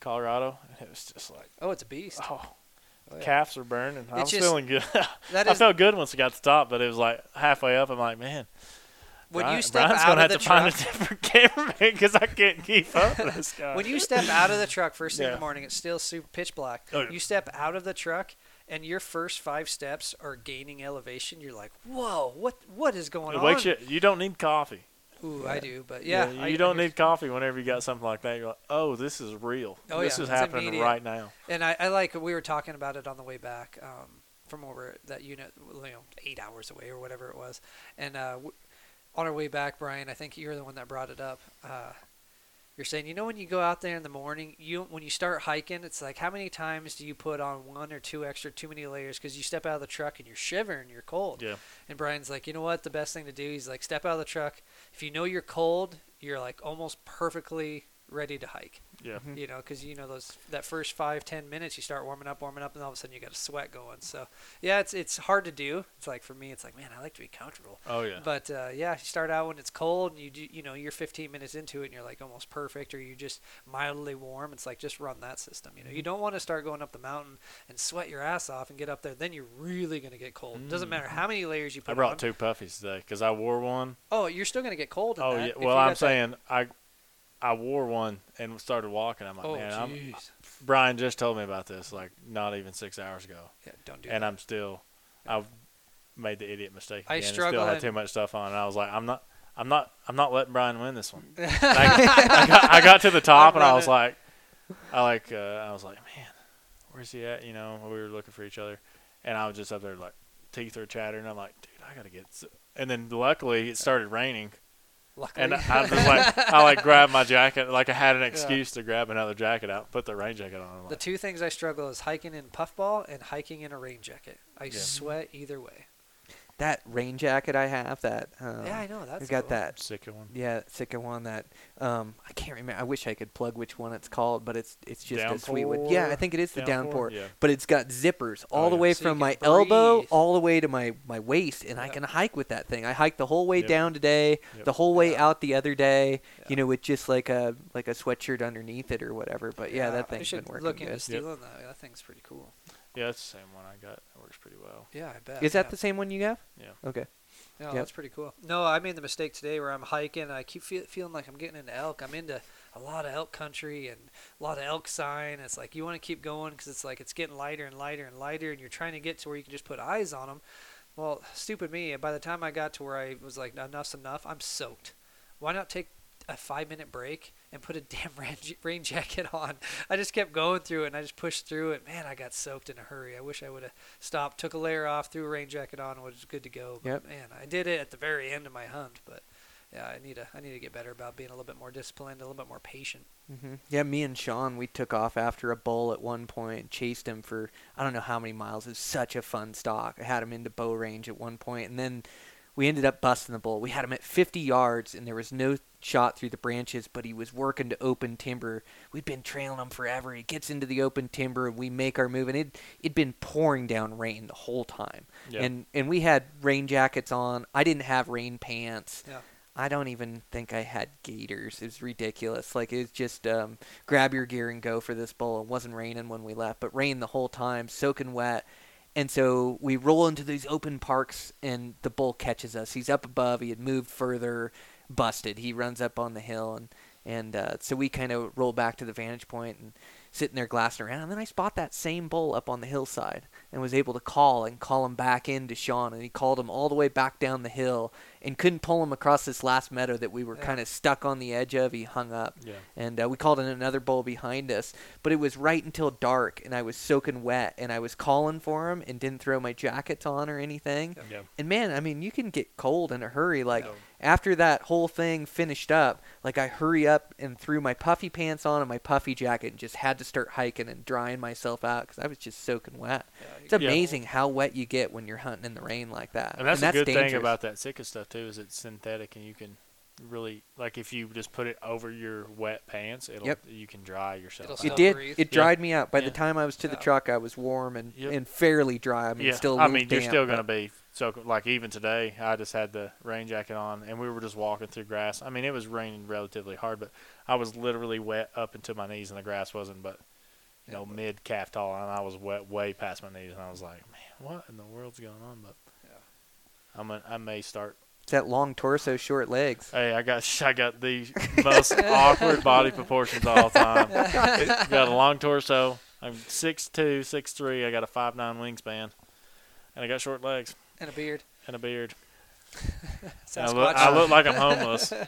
Colorado, and it was just like, oh, it's a beast. oh, Oh, yeah. calves are burning. I It's was just- feeling good. That I felt good once I got to the top, but it was like halfway up. I'm like, man, when Brian, you step Brian's out gonna of have the to find a truck. different cameraman because I can't keep up with this guy. When you step out of the truck first thing in the morning, it's still super pitch black. Oh, yeah. You step out of the truck, and your first five steps are gaining elevation. You're like, "Whoa, what what is going it on?" you. You don't need coffee. Ooh, I do, but yeah, you I- I don't hear- need coffee whenever you got something like that. You're like, oh, this is real. Oh, this yeah, is it's happening immediate. right now. And I, I like we were talking about it on the way back um, from over that unit, you know, eight hours away or whatever it was. And uh, w- on our way back, Brian, I think you're the one that brought it up. Uh, you're saying, you know, when you go out there in the morning, you when you start hiking, it's like how many times do you put on one or two extra too many layers because you step out of the truck and you're shivering, you're cold. Yeah. And Brian's like, you know what? The best thing to do. He's like, step out of the truck. If you know you're cold, you're like almost perfectly ready to hike. Yeah. Mm-hmm. You know, because you know those that first five ten minutes, you start warming up, warming up, and all of a sudden you got a sweat going. So yeah, it's it's hard to do. It's like for me, it's like man, I like to be comfortable. Oh yeah. But uh, yeah, you start out when it's cold, and you do, you know you're 15 minutes into it, and you're like almost perfect, or you just mildly warm. It's like just run that system. You know, you mm-hmm. don't want to start going up the mountain and sweat your ass off and get up there. Then you're really gonna get cold. It doesn't mm. matter how many layers you put on. I brought on. two puffies today because I wore one. Oh, you're still gonna get cold. In Oh that yeah. Well, I'm got that- saying I I wore one and started walking. I'm like, Oh man, I'm. Brian just told me about this like not even six hours ago, Yeah, don't do and that. I'm still I've made the idiot mistake I struggle still had too much stuff on, and I was like, I'm not. I'm not. I'm not letting Brian win this one. I, I, got, I got to the top, and I was like, I like, uh, I was like, man, where's he at? You know, we were looking for each other, and I was just up there like teeth are chattering. I'm like, dude, I gotta get. And then luckily it started raining, Luckily. and I, I was like, I like grabbed my jacket, like I had an excuse to grab another jacket out, put the rain jacket on. I'm The two things I struggle is hiking in puffball and hiking in a rain jacket. I Yeah. sweat either way. That rain jacket I have, that um, yeah, I know that's. I got cool. that. sick of one. Yeah, Sitka one that um I can't remember. I wish I could plug which one it's called, but it's it's just a sweet one. Yeah, I think it is the Downpour? downpour. Yeah. But it's got zippers all Oh, the yeah. way So from can my elbow all the way to my my waist, and I can hike with that thing. I hiked the whole way Yep. down today, Yep. the whole way Yeah. out the other day. Yeah. You know, with just like a like a sweatshirt underneath it or whatever. But yeah, that thing's been working look into good. stealing that. That thing's pretty cool. Yeah, it's the same one I got. It works pretty well. Yeah, I bet. Is that yeah. the same one you have? Yeah. Okay. Yeah, Yep. that's pretty cool. No, I made the mistake today where I'm hiking. And I keep feel, feeling like I'm getting into elk. I'm into a lot of elk country and a lot of elk sign. It's like you want to keep going because it's like it's getting lighter and lighter and lighter, and you're trying to get to where you can just put eyes on them. Well, stupid me. By the time I got to where I was like, enough's enough, I'm soaked. Why not take a five minute break and put a damn rain, rain jacket on? I just kept going through it and I just pushed through it. Man, I got soaked in a hurry. I wish I would have stopped, took a layer off, threw a rain jacket on, and was good to go. But Yep. man, I did it at the very end of my hunt. But yeah, I need to I need to get better about being a little bit more disciplined, a little bit more patient. hmm Yeah, me and Sean, we took off after a bull at one point, chased him for I don't know how many miles. It was such a fun stalk. I had him into bow range at one point, and then we ended up busting the bull. We had him at 50 yards, and there was no shot through the branches, but he was working to open timber. We'd been trailing him forever. He gets into the open timber, and we make our move, and it it'd been pouring down rain the whole time. Yeah. And and we had rain jackets on. I didn't have rain pants. Yeah. I don't even think I had gaiters. It was ridiculous. Like it was just um, grab your gear and go for this bull. It wasn't raining when we left, but rain the whole time, soaking wet. And so we roll into these open parks, and the bull catches us. He's up above. He had moved further, busted. He runs up on the hill, and and uh, so we kind of roll back to the vantage point and sitting there glassing around. And then I spot that same bull up on the hillside, and was able to call and call him back in to Sean, and he called him all the way back down the hill, and couldn't pull him across this last meadow that we were Yeah. kind of stuck on the edge of. He hung up Yeah. and uh, we called in another bull behind us. But it was right until dark, and I was soaking wet, and I was calling for him, and didn't throw my jackets on or anything. Yeah. And man, I mean, you can get cold in a hurry. Like Yeah. after that whole thing finished up, like I hurry up and threw my puffy pants on and my puffy jacket, and just had to start hiking and drying myself out because I was just soaking wet. Yeah, It's get- amazing how wet you get when you're hunting in the rain like that. And that's, a good dangerous. thing about that Sitka stuff too is it's synthetic and you can really like if you just put it over your wet pants, it'll Yep. you can dry yourself. It'll out. It did. breathe. It Yeah. dried me out. By the time I was to the Yeah. truck, I was warm and, Yep. and fairly dry. I mean, yeah, still a I little mean you're still gonna be so like even today I just had the rain jacket on and we were just walking through grass. I mean it was raining relatively hard, but I was literally wet up into my knees and the grass wasn't but you know mid calf tall and I was wet way past my knees and I was like, man, what in the world's going on? But Yeah. I'm a, I may start It's that long torso, short legs. Hey, I got I got the most awkward body proportions all the time. It- got a long torso. I'm 6'2", 6'3". I got a five nine wingspan, and I got short legs and a beard. and a beard. I look, I look like I'm homeless.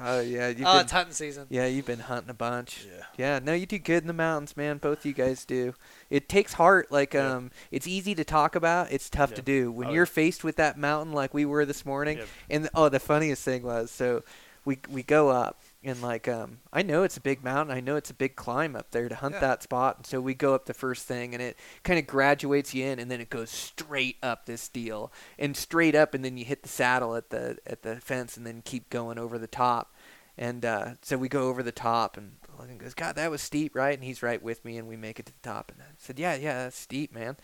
Oh yeah, you've oh, been, it's hunting season. yeah, you've been hunting a bunch. Yeah. Yeah, no, you do good in the mountains, man. Both you guys do. It takes heart. Like, Yeah. um, it's easy to talk about. It's tough to do. When Oh, you're yeah. faced with that mountain, like we were this morning, Yep. and oh, the funniest thing was, so we we go up, and like, um, I know it's a big mountain. I know it's a big climb up there to hunt Yeah. that spot. And so we go up the first thing, and it kind of graduates you in, and then it goes straight up this deal, and straight up, and then you hit the saddle at the at the fence, and then keep going over the top. And uh, so we go over the top, and Logan goes, "God, that was steep, right?" And he's right with me, and we make it to the top. And I said, "Yeah, yeah, that's steep, man."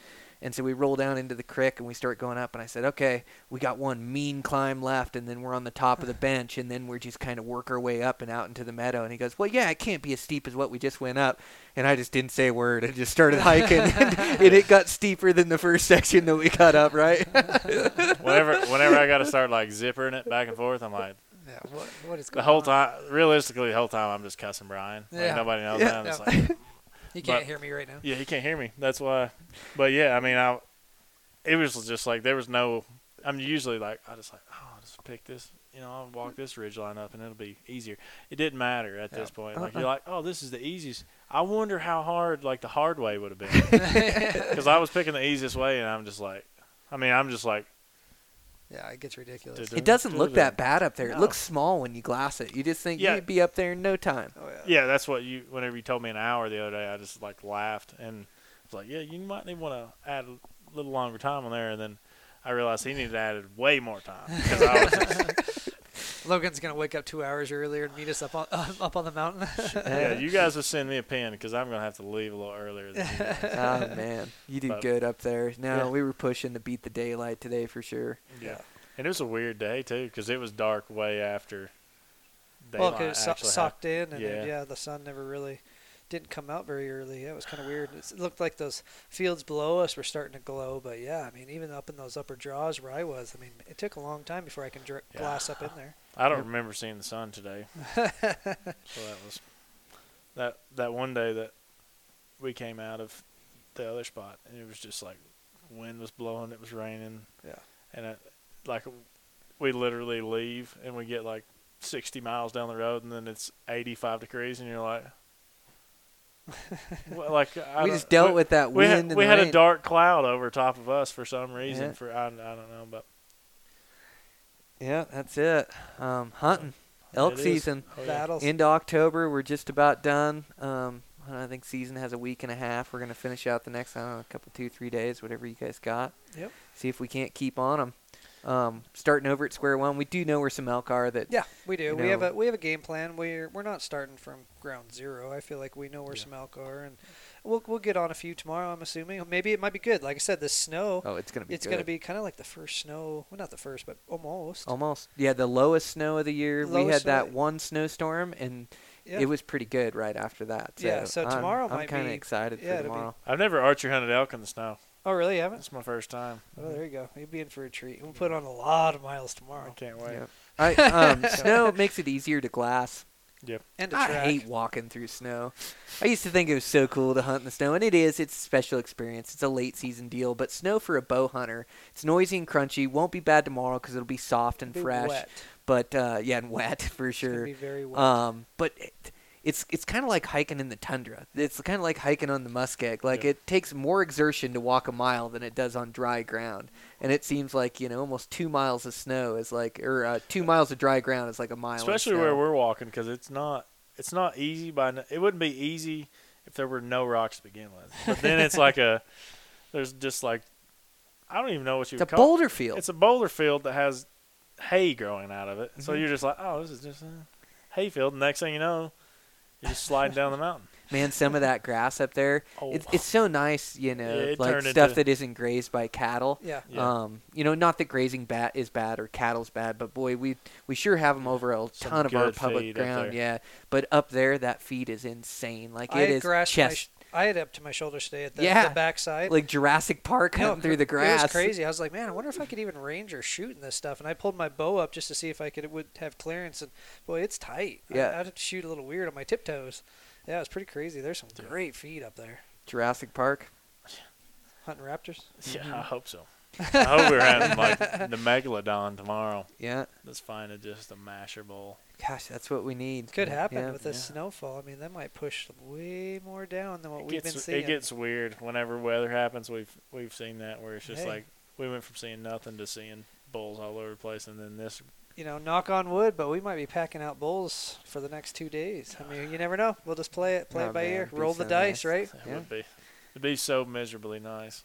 And so we roll down into the creek, and we start going up. And I said, "Okay, we got one mean climb left, and then we're on the top of the bench, and then we're just kind of work our way up and out into the meadow." And he goes, "Well, yeah, it can't be as steep as what we just went up." And I just didn't say a word. I just started hiking, and, and it got steeper than the first section that we got up, right? whenever, whenever I got to start like zippering it back and forth, I'm like, Yeah. What, what is the whole on? time. Realistically, the whole time I'm just cussing Brian. Like, Yeah. nobody knows Yeah. that. I'm just Yeah. like, You can't but- hear me right now. yeah, he can't hear me. That's why. But yeah, I mean, I. It was just like there was no. I'm usually like I just like oh I'll just pick this you know I'll walk this ridge line up and it'll be easier. It didn't matter at this point. Like Uh-uh. you're like oh this is the easiest. I wonder how hard like the hard way would have been because I was picking the easiest way and I'm just like, I mean I'm just like Yeah, it gets ridiculous. Dude, It doesn't look that bad up there. It No. looks small when you glass it. You just think Yeah. you'd be up there in no time. Oh yeah. yeah that's what you whenever you told me an hour the other day I just like laughed and was like yeah you might need want to add a little longer time on there and then I realized he needed to add way more time because I was just, Logan's gonna wake up two hours earlier and meet us up on up on the mountain. yeah you guys would send me a pin because I'm gonna have to leave a little earlier than you guys. oh man, you did But- good up there. No, Yeah. we were pushing to beat the daylight today for sure. Yeah. And it was a weird day too, because it was dark way after. well, daylight because it so- actually socked in, and Yeah. then, yeah, the sun never really didn't come out very early. It was kind of weird. It looked like those fields below us were starting to glow, but yeah, I mean, even up in those upper draws where I was, I mean, it took a long time before I can dr- Yeah. glass up in there. I don't remember seeing the sun today, so that was that that one day that we came out of the other spot, and it was just like wind was blowing, it was raining. Yeah. And it, like we literally leave and we get like 60 miles down the road, and then it's 85 degrees, and you're like. well, like I we just dealt we- with that we wind had, and we the had a dark cloud over top of us for some reason. Yeah. For I, I don't know, but Yeah, that's it. Um, hunting, elk It is. season oh, yeah. Battles. into October. We're just about done. Um, I think season has a week and a half. We're gonna finish out the next I don't know, a couple two three days, whatever you guys got. Yep. See if we can't keep on them. Um, starting over at square one. We do know where some elk are that Yeah, we do. you we have a we have a game plan. We're we're not starting from ground zero. I feel like we know where Yeah. some elk are, and we'll we'll get on a few tomorrow. I'm assuming. Maybe it might be good. Like I said, the snow. Oh, it's gonna be. it's good. going to be kind of like the first snow. Well, not the first, but almost. almost. Yeah, the lowest snow of the year. Lowest we had that snow. one snowstorm, and yeah. it was pretty good right after that. So Yeah, so I'm- tomorrow I'm, might kind of be- excited yeah, for it'll be- tomorrow. I've never archery hunted elk in the snow. Oh, really? You haven't? It's my first time. Oh, there you go. You'll be in for a treat. We'll put on a lot of miles tomorrow. I tomorrow. can't wait. Yep. I, um, snow makes it easier to glass. Yep. And a I track. I hate walking through snow. I used to think it was so cool to hunt in the snow, and it is. It's a special experience. It's a late season deal, but snow for a bow hunter, it's noisy and crunchy. Won't be bad tomorrow because it'll be soft and Be fresh. Wet. But uh, yeah, and wet for It's sure. be very wet. Um, but it, it's it's kind of like hiking in the tundra. It's kind of like hiking on the muskeg. Like Yeah. it takes more exertion to walk a mile than it does on dry ground. And it seems like you know almost two miles of snow is like, or uh, two miles of dry ground is like a mile. Especially where we're walking, because it's not it's not easy by n- it wouldn't be easy if there were no rocks to begin with. But then it's like a there's just like I don't even know what you It's a boulder field. It's a boulder field that has hay growing out of it. So Mhm. you're just like, oh, this is just a hay field. And next thing you know, you're just sliding down the mountain. Man, some of that grass up there, Oh, it's it's so nice. You know, Yeah, like stuff into- that isn't grazed by cattle. yeah. Yeah. Um, you know, not that grazing bat is bad or cattle's bad, but boy, we we sure have them over a Some ton of our public ground. Yeah, but up there, that feed is insane. Like I it had is grass to my chest, sh- I had up to my shoulders today at the, Yeah. the backside. like Jurassic Park No, hunting through the grass. It was crazy. I was like, man, I wonder if I could even range or shoot in this stuff. And I pulled my bow up just to see if I could it would have clearance. And boy, it's tight. I- Yeah. I, had to shoot a little weird on my tiptoes. Yeah, it's pretty crazy. There's some great feed up there. Jurassic Park. Hunting raptors. Yeah, I mm-hmm. hope so. I hope we're having like the megalodon tomorrow. Yeah. Let's find a, just a masher bowl. Gosh, that's what we need. Could happen Yeah. with this yeah. snowfall. I mean, that might push way more down than what It we've been gets, seeing. it gets weird whenever weather happens. We've we've seen that where it's just Hey. like we went from seeing nothing to seeing bulls all over the place, and then this. you know, knock on wood, but we might be packing out bulls for the next two days. I mean, you never know. We'll just play it, play Oh, it by man, ear, roll the so dice, nice. right? It Yeah. would be. It'd be so miserably nice.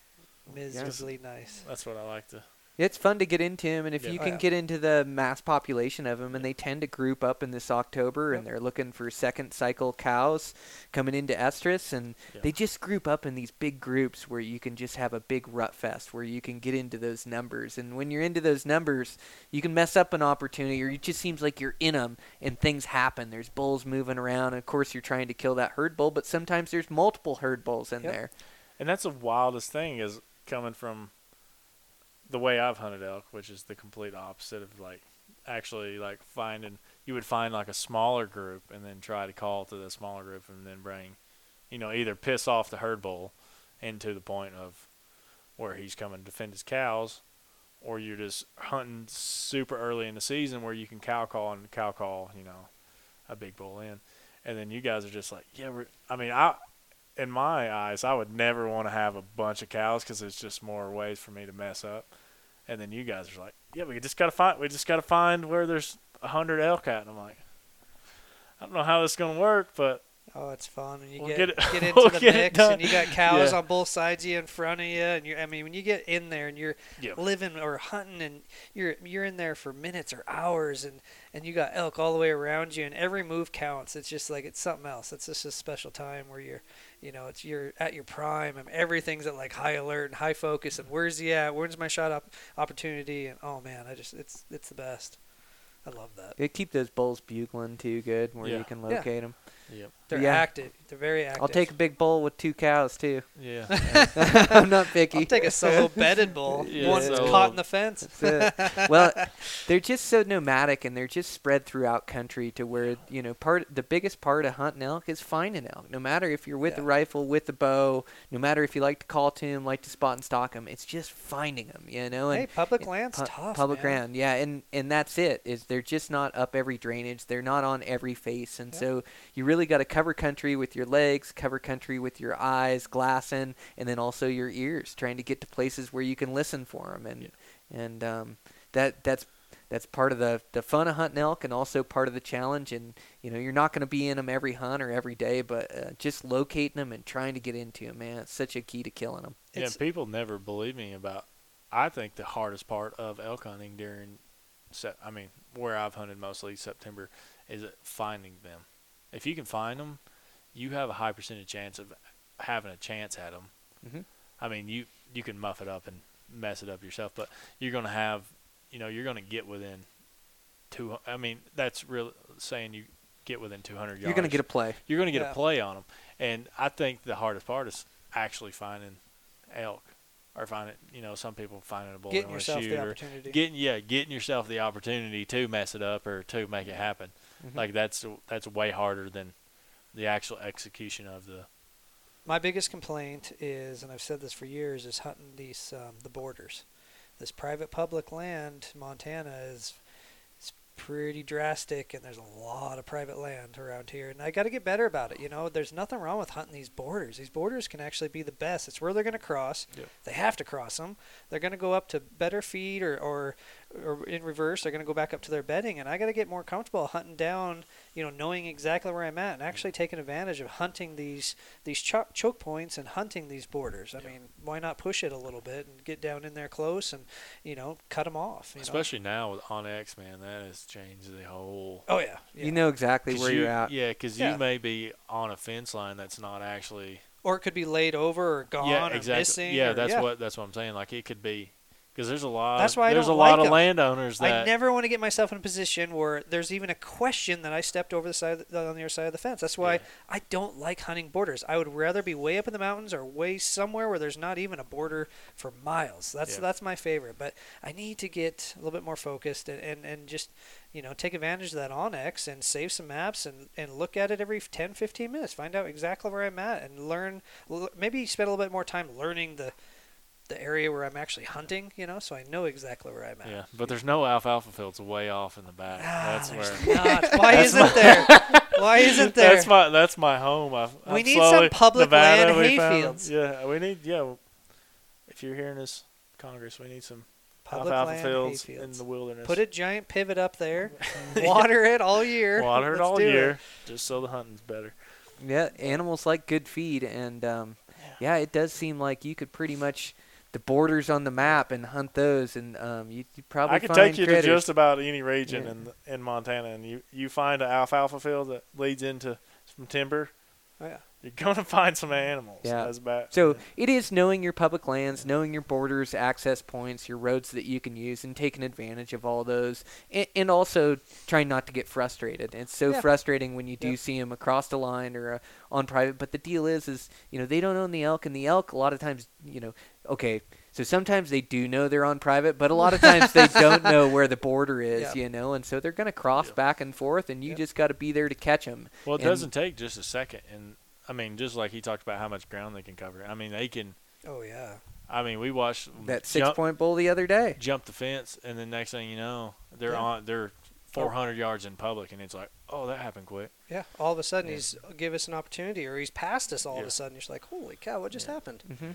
Miserably nice. That's what I like to. It's fun to get into them, and if Yeah. you Oh, can yeah. get into the mass population of them, and they tend to group up in this October, and they're looking for second cycle cows coming into estrus, and Yeah. they just group up in these big groups where you can just have a big rut fest where you can get into those numbers, and when you're into those numbers, you can mess up an opportunity, or it just seems like you're in them, and things happen. There's bulls moving around, and of course you're trying to kill that herd bull, but sometimes there's multiple herd bulls in Yep. there. And that's the wildest thing is coming from the way I've hunted elk, which is the complete opposite of like actually like finding you would find like a smaller group and then try to call to the smaller group and then bring you know either piss off the herd bull into the point of where he's coming to defend his cows or you're just hunting super early in the season where you can cow call and cow call you know a big bull in. And then you guys are just like yeah we're I mean I in my eyes, I would never want to have a bunch of cows because it's just more ways for me to mess up. And then you guys are like, "Yeah, we just gotta find. We just gotta find where there's a hundred elk at." And I'm like, I don't know how this is gonna work, but Oh, it's fun when you We'll get get get, into we'll the get mix and you got cows Yeah. on both sides of you in front of you, and you're I mean when you get in there and you're Yeah. living or hunting and you're you're in there for minutes or hours and and you got elk all the way around you and every move counts. It's just like it's something else. It's just a special time where you're you know it's you're at your prime and everything's at like high alert and high focus and where's he at? Where's my shot up opportunity? And oh man, I just it's it's the best. I love that. They keep those bulls bugling too good where Yeah. you can Yeah. locate them. yep, They're Yeah. active. They're very active. I'll take a big bull with two cows too. yeah, I'm not picky. I'll take a solo bedded bull. Yeah, one that's solo. caught in the fence. Well, they're just so nomadic and they're just spread throughout country to where you know part the biggest part of hunting elk is finding elk. No matter if you're with Yeah. a rifle, with a bow, no matter if you like to call to them, like to spot and stalk them, it's just finding them. You know, and hey, public yeah, land's pu- tough. public man. land, yeah, and and that's it. Is they're just not up every drainage. They're not on every face, and Yeah. so you really got to cover country with your legs, cover country with your eyes, glassing, and then also your ears, trying to get to places where you can listen for them, and and um, that that's that's part of the the fun of hunting elk, and also part of the challenge. And you know, you're not going to be in them every hunt or every day, but uh, just locating them and trying to get into them, man, it's such a key to killing them. yeah. It's- and people never believe me about. I think the hardest part of elk hunting during, Sep- I mean, where I've hunted mostly September, is finding them. If you can find them, you have a high percentage chance of having a chance at them. Mhm. I mean, you you can muff it up and mess it up yourself, but you're gonna have, you know, you're gonna get within two. I mean, that's real saying you get within 200 yards. You're going to get a play. You're going to get Yeah. a play on them, and I think the hardest part is actually finding elk, or finding you know some people finding a bull Getting wanna yourself shoot, the or opportunity. getting yeah getting yourself the opportunity to mess it up or to make it happen. Mm-hmm. Mhm. Like that's that's way harder than the actual execution of the. My biggest complaint is, and I've said this for years, is hunting these um, the borders. This private public land, Montana is pretty drastic, and there's a lot of private land around here, and I got to get better about it. You know, there's nothing wrong with hunting these borders. These borders can actually be the best. It's where they're going to cross. Yep. They have to cross them. They're going to go up to better feed, or or, or in reverse, they're going to go back up to their bedding, and I got to get more comfortable hunting down. You know, knowing exactly where I'm at, and actually mm-hmm. taking advantage of hunting these these cho- choke points and hunting these borders. I mean, why not push it a little bit and get down in there close and you know cut them off? You know? Especially now with onX, man, that has changed the whole. Oh yeah, yeah. You know exactly where you, you're at. Yeah, because Yeah. you may be on a fence line that's not actually. or it could be laid over or gone yeah, or exactly. missing. yeah, or- that's yeah. what that's what I'm saying. Like it could be, because there's a lot. That's why I there's a lot like of landowners that I never want to get myself in a position where there's even a question that I stepped over the side of the, on the other side of the fence. That's why Yeah. I don't like hunting borders. I would rather be way up in the mountains or way somewhere where there's not even a border for miles. That's Yeah. that's my favorite. But I need to get a little bit more focused and, and, and just you know take advantage of that onX and save some maps and, and look at it every 10, 15 minutes. Find out exactly where I'm at and learn. l- Maybe spend a little bit more time learning the the area where I'm actually hunting, you know, so I know exactly where I'm at. Yeah, but there's no alfalfa fields way off in the back. Ah, that's there's where. not. Why isn't there? Why isn't there? That's my that's my home. I've, We I've need some public Nevada, land we found- hayfields. Yeah, we need. Yeah, if you're hearing this, Congress, we need some Public alfalfa land fields in the wilderness. Put a giant pivot up there, water it all year. water it all do year, just so the hunting's better. Yeah, animals like good feed, and um, yeah, it does seem like you could pretty much the borders on the map and hunt those, and um, you you probably I could find take you critters. to just about any region Yeah. in in Montana, and you you find an alfalfa field that leads into some timber. Oh, yeah. You're gonna find some animals. Yeah. That's about. So it is knowing your public lands, knowing your borders, access points, your roads that you can use, and taking advantage of all those, and, and also trying not to get frustrated. It's so Yeah. frustrating when you do Yep. see them across the line or uh, on private. But the deal is, is you know they don't own the elk, and the elk a lot of times, you know, okay. So sometimes they do know they're on private, but a lot of times they don't know where the border is, Yep. you know, and so they're going to cross Yep. back and forth, and you Yep. just got to be there to catch them. well, it and- doesn't take just a second, and I mean, just like he talked about how much ground they can cover. I mean, they can. Oh yeah. I mean, we watched That six jump, point bull the other day. jump the fence, and then next thing you know, they're Yeah. on. They're 400 yards in public, and it's like, oh, that happened quick. Yeah. All of a sudden Yeah. he's give us an opportunity, or he's passed us all of a sudden. You're just like, holy cow, what just Yeah. happened? Mm-hmm.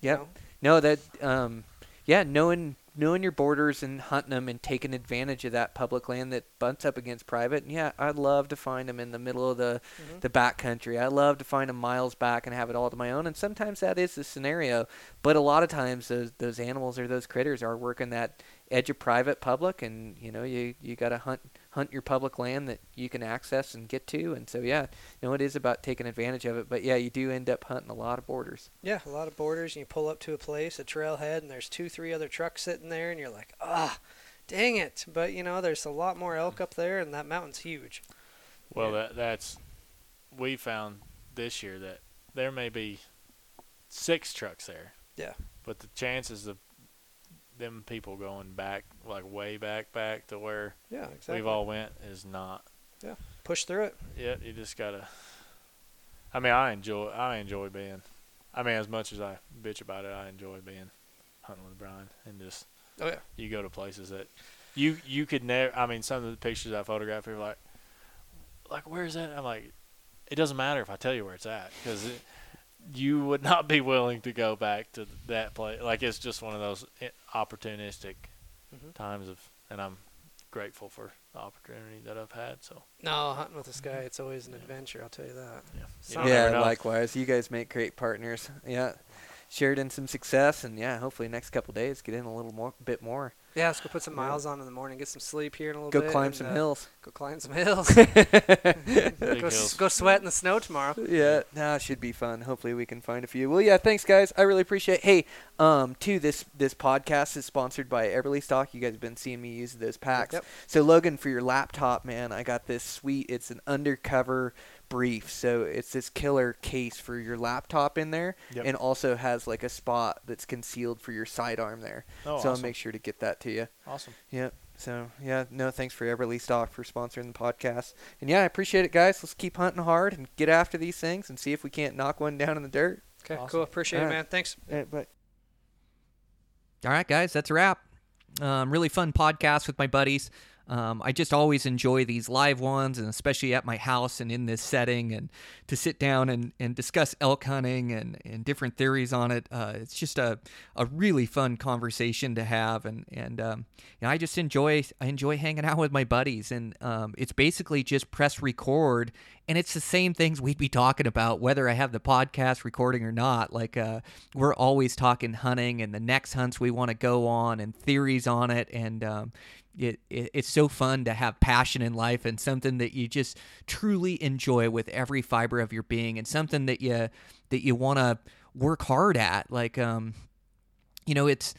Yep. know? No, that um, yeah, knowing knowing your borders and hunting them and taking advantage of that public land that butts up against private. And yeah, I'd love to find them in the middle of the Mhm. the back country. I love to find them miles back and have it all to my own. And sometimes that is the scenario, but a lot of times those those animals or those critters are working that edge of private public, and you know you you got to hunt hunt your public land that you can access and get to. And so yeah, you know it is about taking advantage of it. But yeah, you do end up hunting a lot of borders. Yeah, a lot of borders, and you pull up to a place, a trailhead, and there's two, three other trucks sitting there, and you're like, ah, dang it. But you know, there's a lot more elk up there, and that mountain's huge. Well, that that's we found this year that there may be six trucks there. Yeah. But the chances of them people going back, like way back, back to where Yeah, exactly. we've all went, is not. Yeah. Push through it. Yeah, you just gotta. I mean, I enjoy. I enjoy being. I mean, as much as I bitch about it, I enjoy being hunting with Brian and just. Oh yeah. You go to places that you you could never. I mean, some of the pictures I photographed, are like, like where's that? I'm like, it doesn't matter if I tell you where it's at because you would not be willing to go back to that place. Like it's just one of those i- opportunistic Mhm. times of, and I'm grateful for the opportunity that I've had. So No, hunting with this guy, it's always an adventure. I'll tell you that. yeah, So- yeah, likewise. You guys make great partners. Yeah, shared in some success, and yeah, hopefully next couple days get in a little more, bit more. Yeah, let's go put some Yeah. miles on in the morning, get some sleep here in a little Go bit. Go climb and, some uh, hills. Go climb some hills. Go, hills. go sweat in the snow tomorrow. yeah, nah, it should be fun. Hopefully we can find a few. Well, yeah, thanks guys. I really appreciate. Hey, um, too, this this podcast is sponsored by Eberlestock. You guys have been seeing me use those packs. Yep. So Logan, for your laptop, man, I got this sweet. It's an undercover brief. So it's this killer case for your laptop in there, Yep. and also has like a spot that's concealed for your sidearm there. Oh, so I'll make sure to get that to you. awesome. Yep. So yeah, no thanks for Eberlestock for sponsoring the podcast. And yeah, I appreciate it, guys. Let's keep hunting hard and get after these things and see if we can't knock one down in the dirt. Okay, Awesome. cool. Appreciate All it, right. man. Thanks. Uh, but All right, guys, that's a wrap. Um, really fun podcast with my buddies. Um, I just always enjoy these live ones, and especially at my house and in this setting, and to sit down and, and discuss elk hunting and, and different theories on it. Uh, it's just a, a really fun conversation to have, and and um, you know, I just enjoy I enjoy hanging out with my buddies, and um, it's basically just press record, and it's the same things we'd be talking about whether I have the podcast recording or not. Like uh, we're always talking hunting and the next hunts we want to go on and theories on it, and um, it, it it's so fun to have passion in life and something that you just truly enjoy with every fiber of your being, and something that you that you want to work hard at. Like um, you know, it's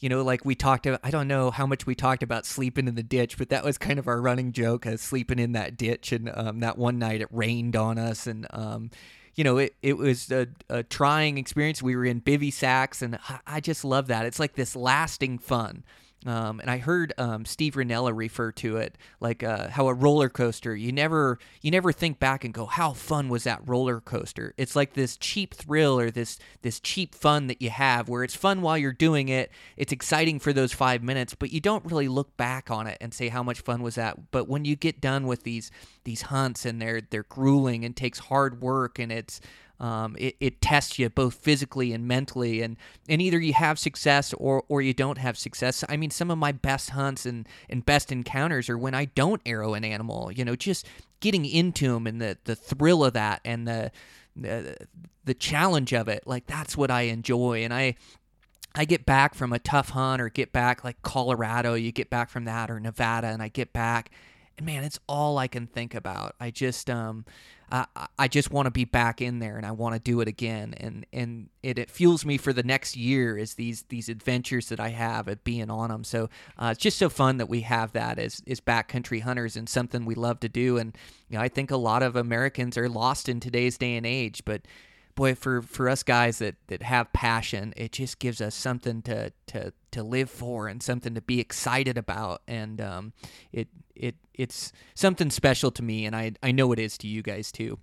you know, like we talked about, I don't know how much we talked about sleeping in the ditch, but that was kind of our running joke, uh, sleeping in that ditch. And um, that one night it rained on us. And, um, you know, it, it was a, a trying experience. We were in bivy sacks, and I, I just love that. It's like this lasting fun. Um, and I heard um, Steve Rinella refer to it like uh, how a roller coaster. You never you never think back and go, how fun was that roller coaster? It's like this cheap thrill or this this cheap fun that you have, where it's fun while you're doing it. It's exciting for those five minutes, but you don't really look back on it and say how much fun was that. But when you get done with these these hunts and they're they're grueling and takes hard work and it's um, it, it tests you both physically and mentally, and, and either you have success or, or you don't have success. I mean, some of my best hunts and, and best encounters are when I don't arrow an animal, you know, just getting into them and the, the thrill of that and the, the, the challenge of it. Like, that's what I enjoy. And I, I get back from a tough hunt or get back like Colorado, you get back from that or Nevada, and I get back, and man, it's all I can think about. I just um, I, I just want to be back in there and I want to do it again. And and it, it fuels me for the next year is these these adventures that I have at being on them so uh, it's just so fun that we have that as as backcountry hunters and something we love to do. And you know I think a lot of Americans are lost in today's day and age but boy for for us guys that that have passion it just gives us something to to to live for and something to be excited about and um, it it it's something special to me and I I know it is to you guys too.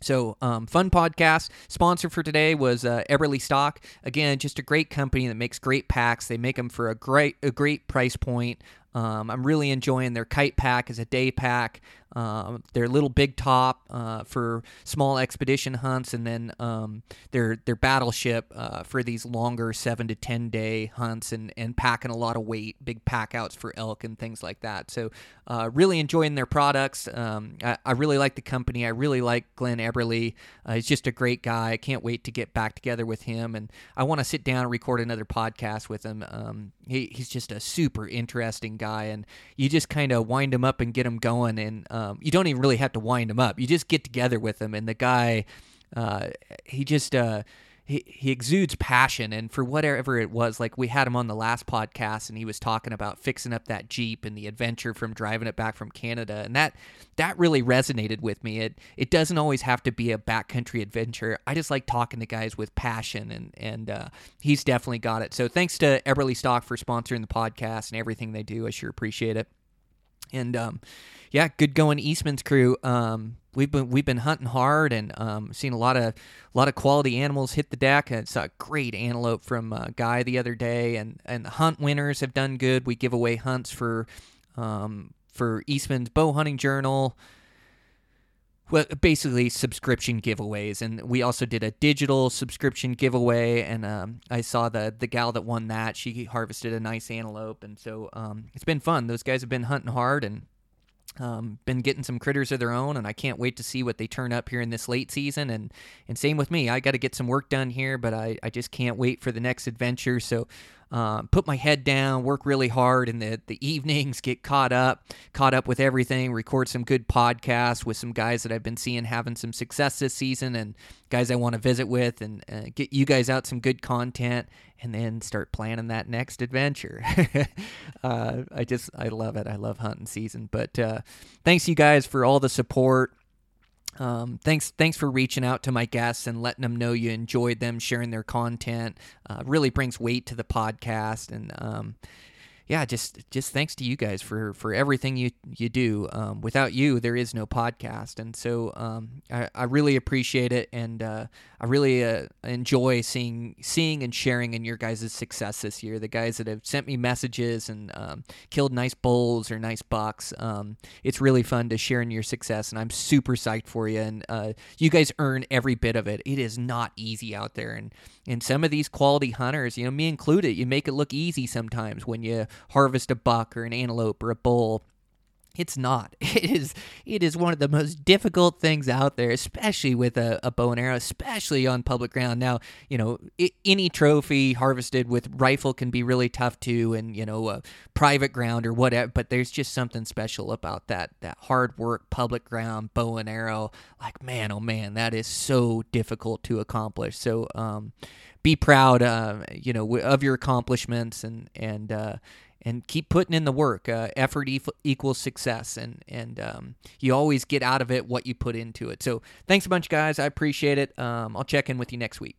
So, um, fun podcast. Sponsor for today was uh, Eberlestock. Again, just a great company that makes great packs. They make them for a great a great price point. Um, I'm really enjoying their kite pack as a day pack. Uh, their little big top uh, for small expedition hunts, and then um, their their battleship uh, for these longer seven to ten day hunts and and packing a lot of weight, big pack outs for elk and things like that. So uh, really enjoying their products. Um, I, I, really like the company. I really like Glen Eberle. Uh, he's just a great guy. I can't wait to get back together with him, and I want to sit down and record another podcast with him. Um, he, he's just a super interesting guy, and you just kind of wind him up and get him going and um, you don't even really have to wind him up. You just get together with him, and the guy, uh, he just uh, he he exudes passion, and for whatever it was, like we had him on the last podcast, and he was talking about fixing up that Jeep and the adventure from driving it back from Canada, and that that really resonated with me. It it doesn't always have to be a backcountry adventure. I just like talking to guys with passion, and and uh, he's definitely got it. So thanks to Eberlestock for sponsoring the podcast and everything they do. I sure appreciate it. And um, yeah, good going Eastman's crew. Um, we've been we've been hunting hard and um, seen a lot of a lot of quality animals hit the deck. I saw a great antelope from uh, Guy the other day, and and the hunt winners have done good. We give away hunts for um, for Eastman's Bow Hunting Journal. Well, basically subscription giveaways, and we also did a digital subscription giveaway. And um, I saw the the gal that won that; she harvested a nice antelope, and so um, it's been fun. Those guys have been hunting hard, and um, been getting some critters of their own, and I can't wait to see what they turn up here in this late season. And and same with me, I got to get some work done here, but I, I just can't wait for the next adventure. So um, put my head down, work really hard in the, the evenings, get caught up, caught up with everything, record some good podcasts with some guys that I've been seeing having some success this season and guys I want to visit with and uh, get you guys out some good content and then start planning that next adventure. uh, I just, I love it. I love hunting season. But uh, thanks you guys for all the support. Um, thanks, thanks for reaching out to my guests and letting them know you enjoyed them, sharing their content. Uh, really brings weight to the podcast, and um, yeah, just just thanks to you guys for for everything you you do. Um, without you, there is no podcast, and so um, I, I really appreciate it, and uh, I really uh, enjoy seeing seeing and sharing in your guys' success this year. The guys that have sent me messages and um, killed nice bulls or nice bucks. Um, it's really fun to share in your success, and I'm super psyched for you. And uh, you guys earn every bit of it. It is not easy out there, and and some of these quality hunters, you know, me included, you make it look easy sometimes when you harvest a buck or an antelope or a bull. It's not. It is. It is one of the most difficult things out there, especially with a, a bow and arrow, especially on public ground. Now, you know, it, any trophy harvested with rifle can be really tough too, and you know, uh, private ground or whatever. But there's just something special about that that hard work public ground bow and arrow. Like man, oh man, that is so difficult to accomplish. So, um, be proud, uh, you know, of your accomplishments and and uh, and keep putting in the work. Uh, effort e- equals success, and and um, you always get out of it what you put into it. So thanks a bunch, guys. I appreciate it. Um, I'll check in with you next week.